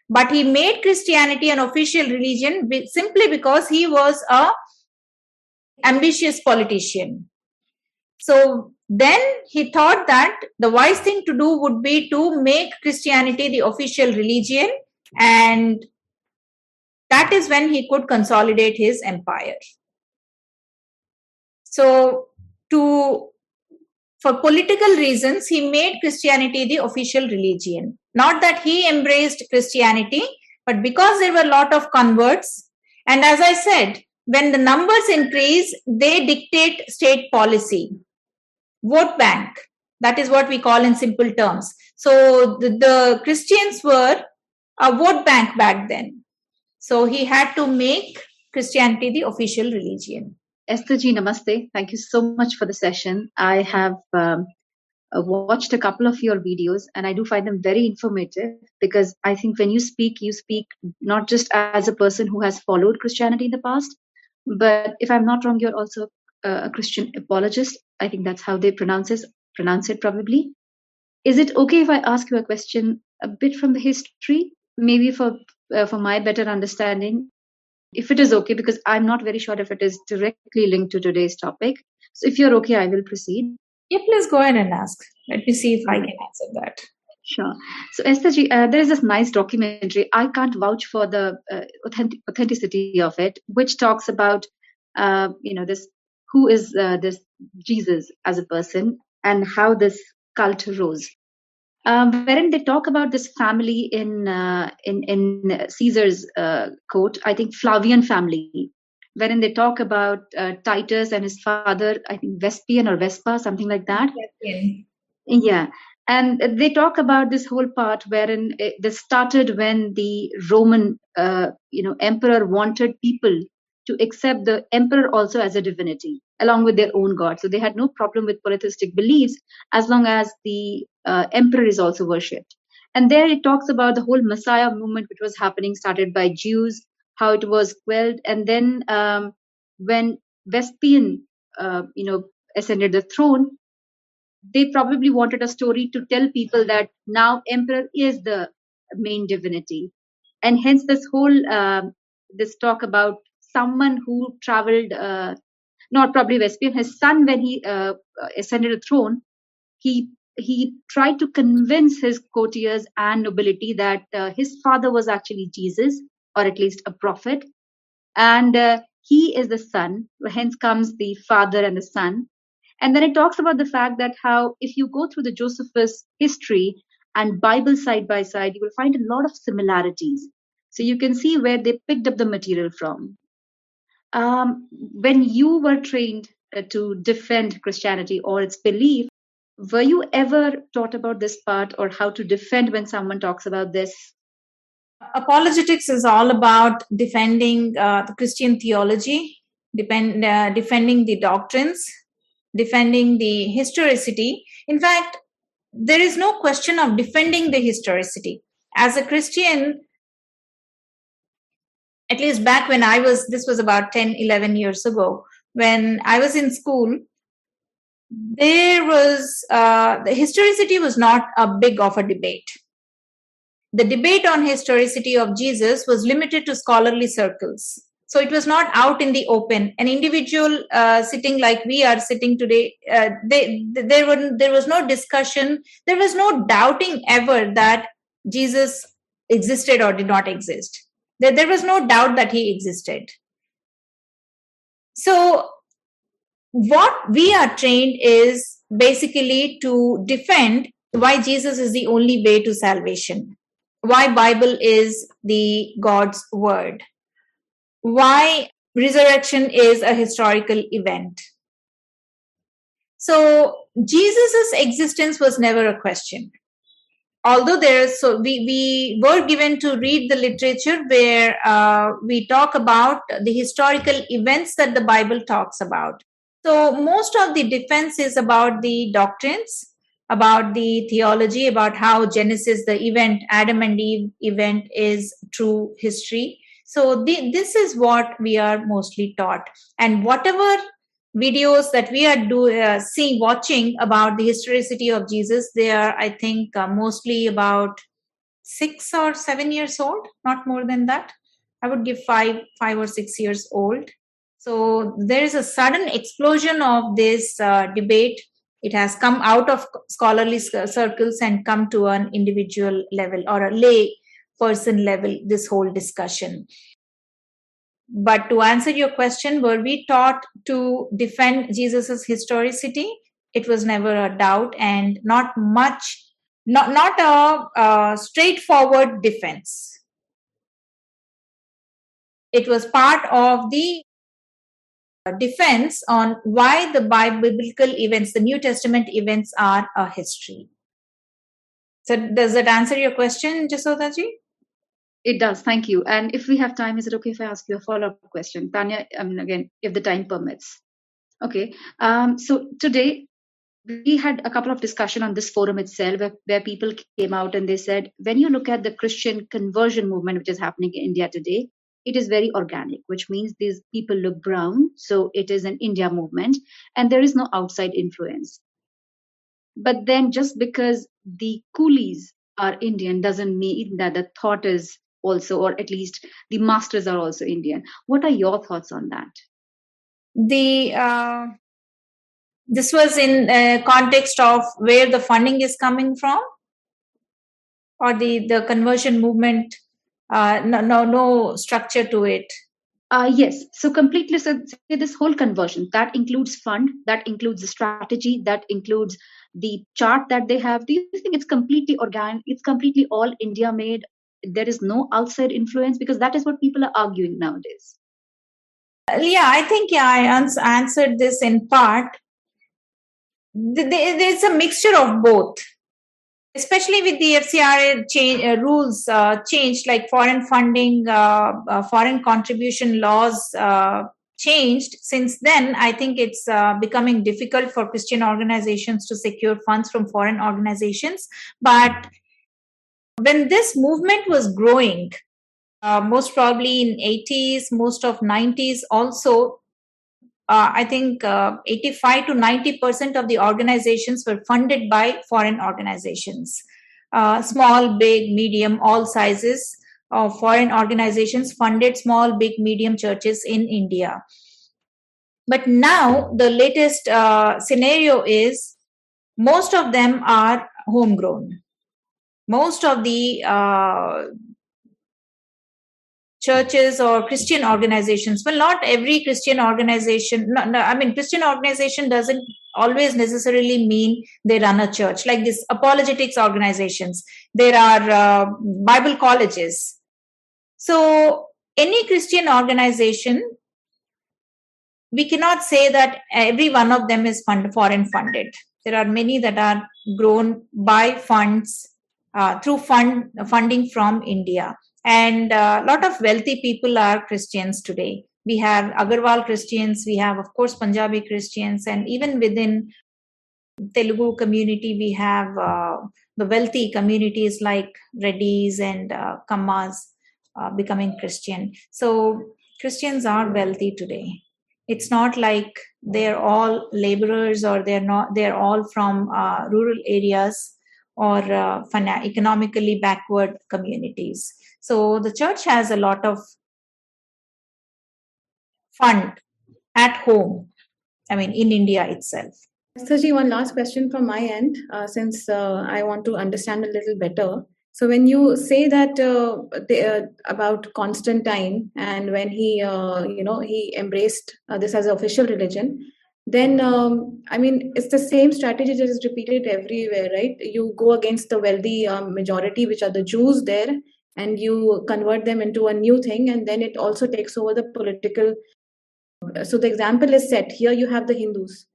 But he made Christianity an official religion simply because he was a ambitious politician. So then he thought that the wise thing to do would be to make Christianity the official religion, and that is when he could consolidate his empire. So to for political reasons, he made Christianity the official religion. Not that he embraced Christianity, but because there were a lot of converts, and as I said, when the numbers increase, they dictate state policy. Vote bank, that is what we call in simple terms. So the, the Christians were a vote bank back then. So he had to make Christianity the official religion. Esther ji, namaste. Thank you so much for the session. I have um, uh, watched a couple of your videos and I do find them very informative because I think when you speak, you speak not just as a person who has followed Christianity in the past, but if I'm not wrong, you're also a Christian apologist. I think that's how they pronounce it, pronounce it probably. Is it okay if I ask you a question a bit from the history, maybe for uh, for my better understanding? If it is okay, because I'm not very sure if it is directly linked to today's topic. So if you're okay, I will proceed. Yeah, please go ahead and ask. Let me see if I can answer that. Sure. So, Esther uh, there is this nice documentary. I can't vouch for the uh, authentic- authenticity of it, which talks about, uh, you know, this who is uh, this Jesus as a person and how this cult rose. Um, wherein they talk about this family in uh, in in Caesar's uh, court, I think Flavian family, wherein they talk about uh, Titus and his father, I think Vespian or Vespa, something like that. Vespian. Yeah, and they talk about this whole part wherein it, this started when the Roman, uh, you know, emperor wanted people to accept the emperor also as a divinity along with their own god. So they had no problem with polytheistic beliefs as long as the uh, emperor is also worshipped. And there it talks about the whole Messiah movement, which was happening, started by Jews, how it was quelled, and then um, when Vespian, uh, you know, ascended the throne, they probably wanted a story to tell people that now emperor is the main divinity, and hence this whole uh, this talk about someone who traveled, uh, not probably Vespian, his son when he uh, ascended the throne, he he tried to convince his courtiers and nobility that uh, his father was actually Jesus, or at least a prophet, and uh, he is the son. Hence comes the father and the son. And then it talks about the fact that how if you go through the Josephus history and Bible side by side, you will find a lot of similarities. So you can see where they picked up the material from. Um, when you were trained uh, to defend Christianity or its belief, were you ever taught about this part or how to defend when someone talks about this? Apologetics is all about defending uh, the Christian theology, depend, uh, defending the doctrines, defending the historicity. In fact, there is no question of defending the historicity. As a Christian, at least back when I was, this was about 10, 11 years ago, when I was in school, there was, uh, the historicity was not a big of a debate. The debate on historicity of Jesus was limited to scholarly circles. So it was not out in the open. An individual uh, sitting like we are sitting today, uh, they, there, were, there was no discussion, there was no doubting ever that Jesus existed or did not exist there, there was no doubt that he existed. So, what we are trained is basically to defend why Jesus is the only way to salvation, why Bible is the God's word, why resurrection is a historical event. So, Jesus' existence was never a question although there is so we we were given to read the literature where uh, we talk about the historical events that the bible talks about. So most of the defense is about the doctrines about the theology about how genesis the event adam and eve event is true history. So the, this is what we are mostly taught. And whatever videos that we are do uh, seeing watching about the historicity of jesus they are i think uh, mostly about six or seven years old not more than that. I would give five five or six years old. So there is a sudden explosion of this uh, debate. It has come out of scholarly circles and come to an individual level or a lay person level this whole discussion but to answer your question, were we taught to defend Jesus's historicity? it was never a doubt and not much not not a, a straightforward defense. It was part of the defense on why the biblical events the new testament events are a history. So does that answer your question jasodaji it does. Thank you. And if we have time is it okay if i ask you a follow-up question? Tanya i mean again if the time permits. Okay um, so today we had a couple of discussion on this forum itself where, where people came out and they said when you look at the christian conversion movement which is happening in india today it is very organic which means these people look brown so it is an india movement and there is no outside influence. But then just because the coolies are indian doesn't mean that the thought is also or at least the masters are also indian. What are your thoughts on that? The uh, this was in uh, context of where the funding is coming from or the the conversion movement uh, no, no no structure to it? Uh, yes. So completely so this whole conversion that includes fund that includes the strategy that includes the chart that they have do you think it's completely organic it's completely all india made there is no outside influence because that is what people are arguing nowadays. Yeah i think yeah i ans- answered this in part. There's a mixture of both. Especially with the fcra change, uh, rules uh, changed like foreign funding uh, uh foreign contribution laws uh, changed. Since then i think it's uh, becoming difficult for christian organizations to secure funds from foreign organizations. But when this movement was growing most probably in 80s most of 90s also uh, I think uh, 85 to 90 percent of the organizations were funded by foreign organizations, uh, small, big, medium, all sizes of foreign organizations funded small, big, medium churches in India. But now the latest uh, scenario is most of them are homegrown. Most of the uh, churches or Christian organizations. Well, not every Christian organization. No, no, I mean, Christian organization doesn't always necessarily mean they run a church. Like this apologetics organizations, there are uh, Bible colleges. So any Christian organization, we cannot say that every one of them is fund, foreign funded. There are many that are grown by funds uh, through fund funding from India. And a uh, lot of wealthy people are christians today. We have agarwal christians we have of course punjabi christians and even within telugu community we have uh, the wealthy communities like reddys and kammas becoming christian. So christians are wealthy today. It's not like they're all laborers or they're not they're all from uh, rural areas or uh, economically backward communities so the church has a lot of fund at home, I mean, in India itself. Saji, one last question from my end, uh, since uh, I want to understand a little better. So when you say that uh, uh, about Constantine and when he, uh, you know, he embraced this as official religion, then um, I mean it's the same strategy that is repeated everywhere, right? You go against the wealthy um, majority, which are the Jews there, and you convert them into a new thing and then it also takes over the political so the example is set here you have the hindus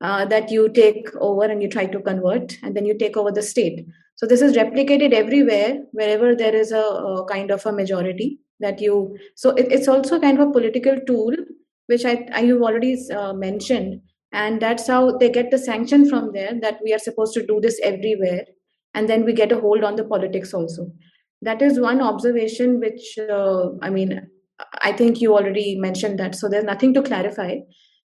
uh, that you take over and you try to convert and then you take over the state so this is replicated everywhere wherever there is a, a kind of a majority that you so it, it's also kind of a political tool which i, you've already uh, mentioned. And that's how they get the sanction from there that we are supposed to do this everywhere. And then we get a hold on the politics also. That is one observation which uh, i mean i think you already mentioned that. So there's nothing to clarify.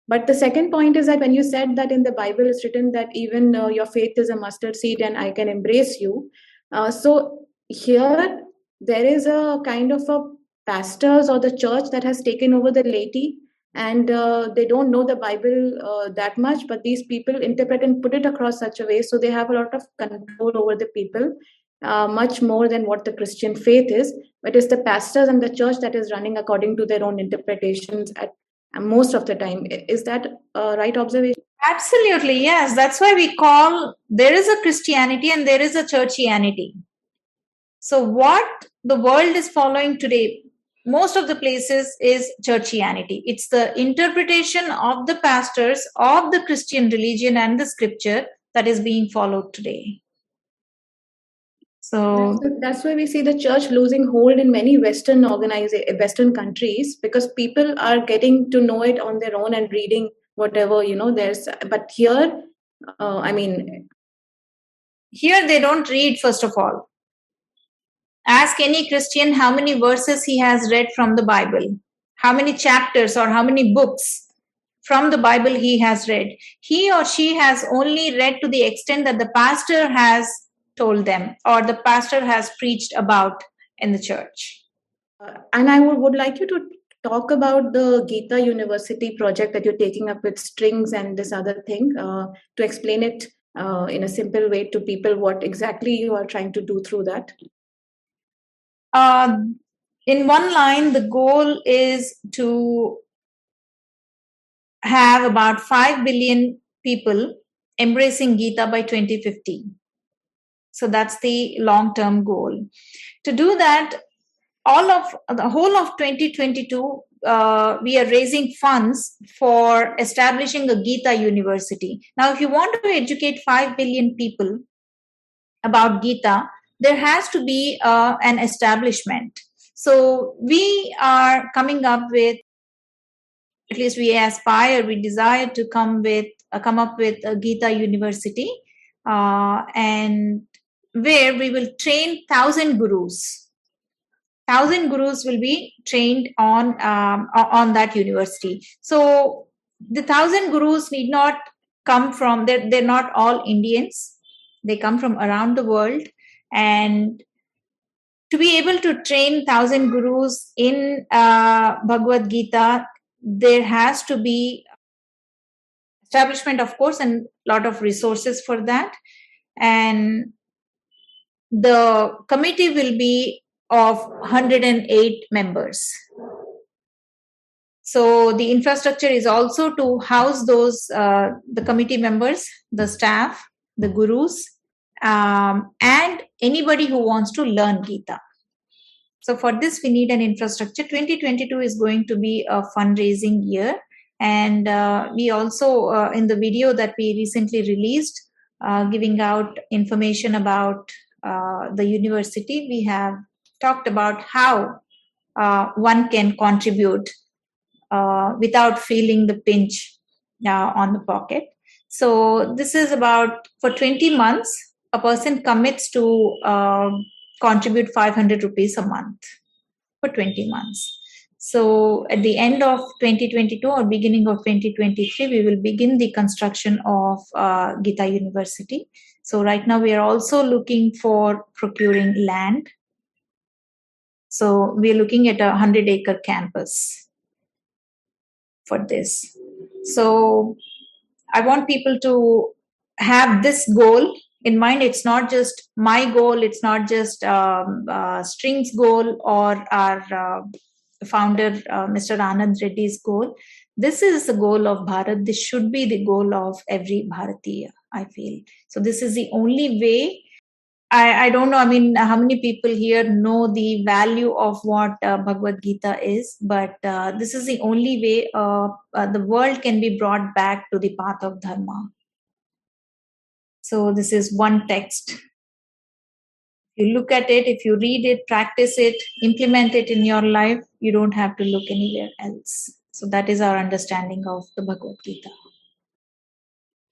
But the second point is that when you said that in the bible it's written that even uh, your faith is a mustard seed and i can embrace you uh, so here there is a kind of a pastors or the church that has taken over the laity and uh, they don't know the bible uh, that much but these people interpret and put it across such a way so they have a lot of control over the people uh, much more than what the Christian faith is. But it's the pastors and the church that is running according to their own interpretations at most of the time. Is that a right observation? Absolutely, yes. That's why we call there is a Christianity and there is a churchianity. So, what the world is following today, most of the places, is churchianity. It's the interpretation of the pastors of the Christian religion and the scripture that is being followed today. So that's, why we see the church losing hold in many Western organizations, Western countries, because people are getting to know it on their own and reading whatever you know. There's, but here, uh, I mean, here they don't read first of all. Ask any Christian how many verses he has read from the Bible, how many chapters or how many books from the Bible he has read. He or she has only read to the extent that the pastor has told them or the pastor has preached about in the church. Uh, and I would, like you to talk about the Gita University project that you're taking up with strings and this other thing uh, to explain it uh, in a simple way to people what exactly you are trying to do through that. Uh, in one line, the goal is to have about 5 billion people embracing Gita by 2050. So that's the long term goal. To do that, all of the whole of 2022, uh, we are raising funds for establishing a Gita University. Now, if you want to educate 5 billion people about Gita, there has to be uh, an establishment. So we are coming up with, at least we aspire, we desire to come with, uh, come up with a Gita University, uh, and where we will train thousand gurus. Thousand gurus will be trained on um, on that university. So the thousand gurus need not come from they're, they're not all Indians. They come from around the world, and to be able to train thousand gurus in uh, Bhagavad Gita, there has to be establishment, of course, and a lot of resources for that. And the committee will be of 108 members. So the infrastructure is also to house those uh, the committee members, the staff, the gurus, um, and anybody who wants to learn Gita. So for this, we need an infrastructure. 2022 is going to be a fundraising year, and uh, we also uh, in the video that we recently released, uh, giving out information about uh, the university, we have talked about how uh, one can contribute uh, without feeling the pinch uh, on the pocket. So, this is about for 20 months, a person commits to um, contribute 500 rupees a month for 20 months. So, at the end of 2022 or beginning of 2023, we will begin the construction of uh, Gita University. So right now we are also looking for procuring land. So we are looking at a 100 acre campus for this. So I want people to have this goal in mind. It's not just my goal, it's not just um, uh, String's goal or our uh, founder, uh, Mr. Anand Reddy's goal. This is the goal of Bharat. This should be the goal of every Bharatiya. I feel. So this is the only way. I, I don't know, I mean, how many people here know the value of what uh, Bhagavad Gita is, but uh, this is the only way uh, uh, the world can be brought back to the path of Dharma. So this is one text. You look at it, if you read it, practice it, implement it in your life, you don't have to look anywhere else. So that is our understanding of the Bhagavad Gita.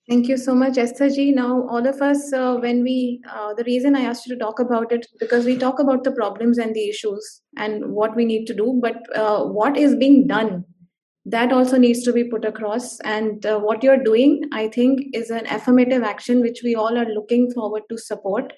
Thank you so much, Esther ji. Now, all of us, uh, when we, uh, the reason I asked you to talk about it, because we talk about the problems and the issues and what we need to do, but uh, what is being done, that also needs to be put across. And uh, what you're doing, I think, is an affirmative action which we all are looking forward to support.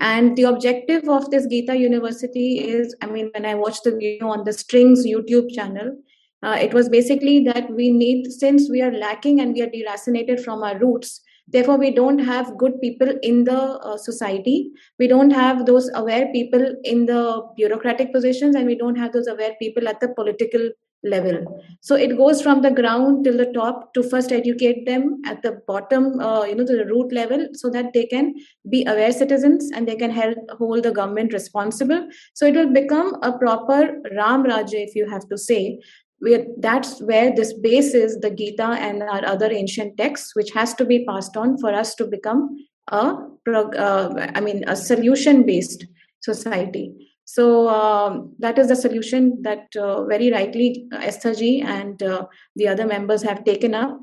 And the objective of this Gita University is, I mean, when I watched the video on the Strings YouTube channel, uh, it was basically that we need, since we are lacking and we are deracinated from our roots, therefore we don't have good people in the uh, society we don't have those aware people in the bureaucratic positions and we don't have those aware people at the political level. So it goes from the ground till the top to first educate them at the bottom uh, you know to the root level so that they can be aware citizens and they can help hold the government responsible. So it will become a proper ram rajya if you have to say. Where that's where this base is the gita and our other ancient texts which has to be passed on for us to become a uh, i mean a solution based society so um, that is the solution that uh, very rightly uh, Esther ji and uh, the other members have taken up.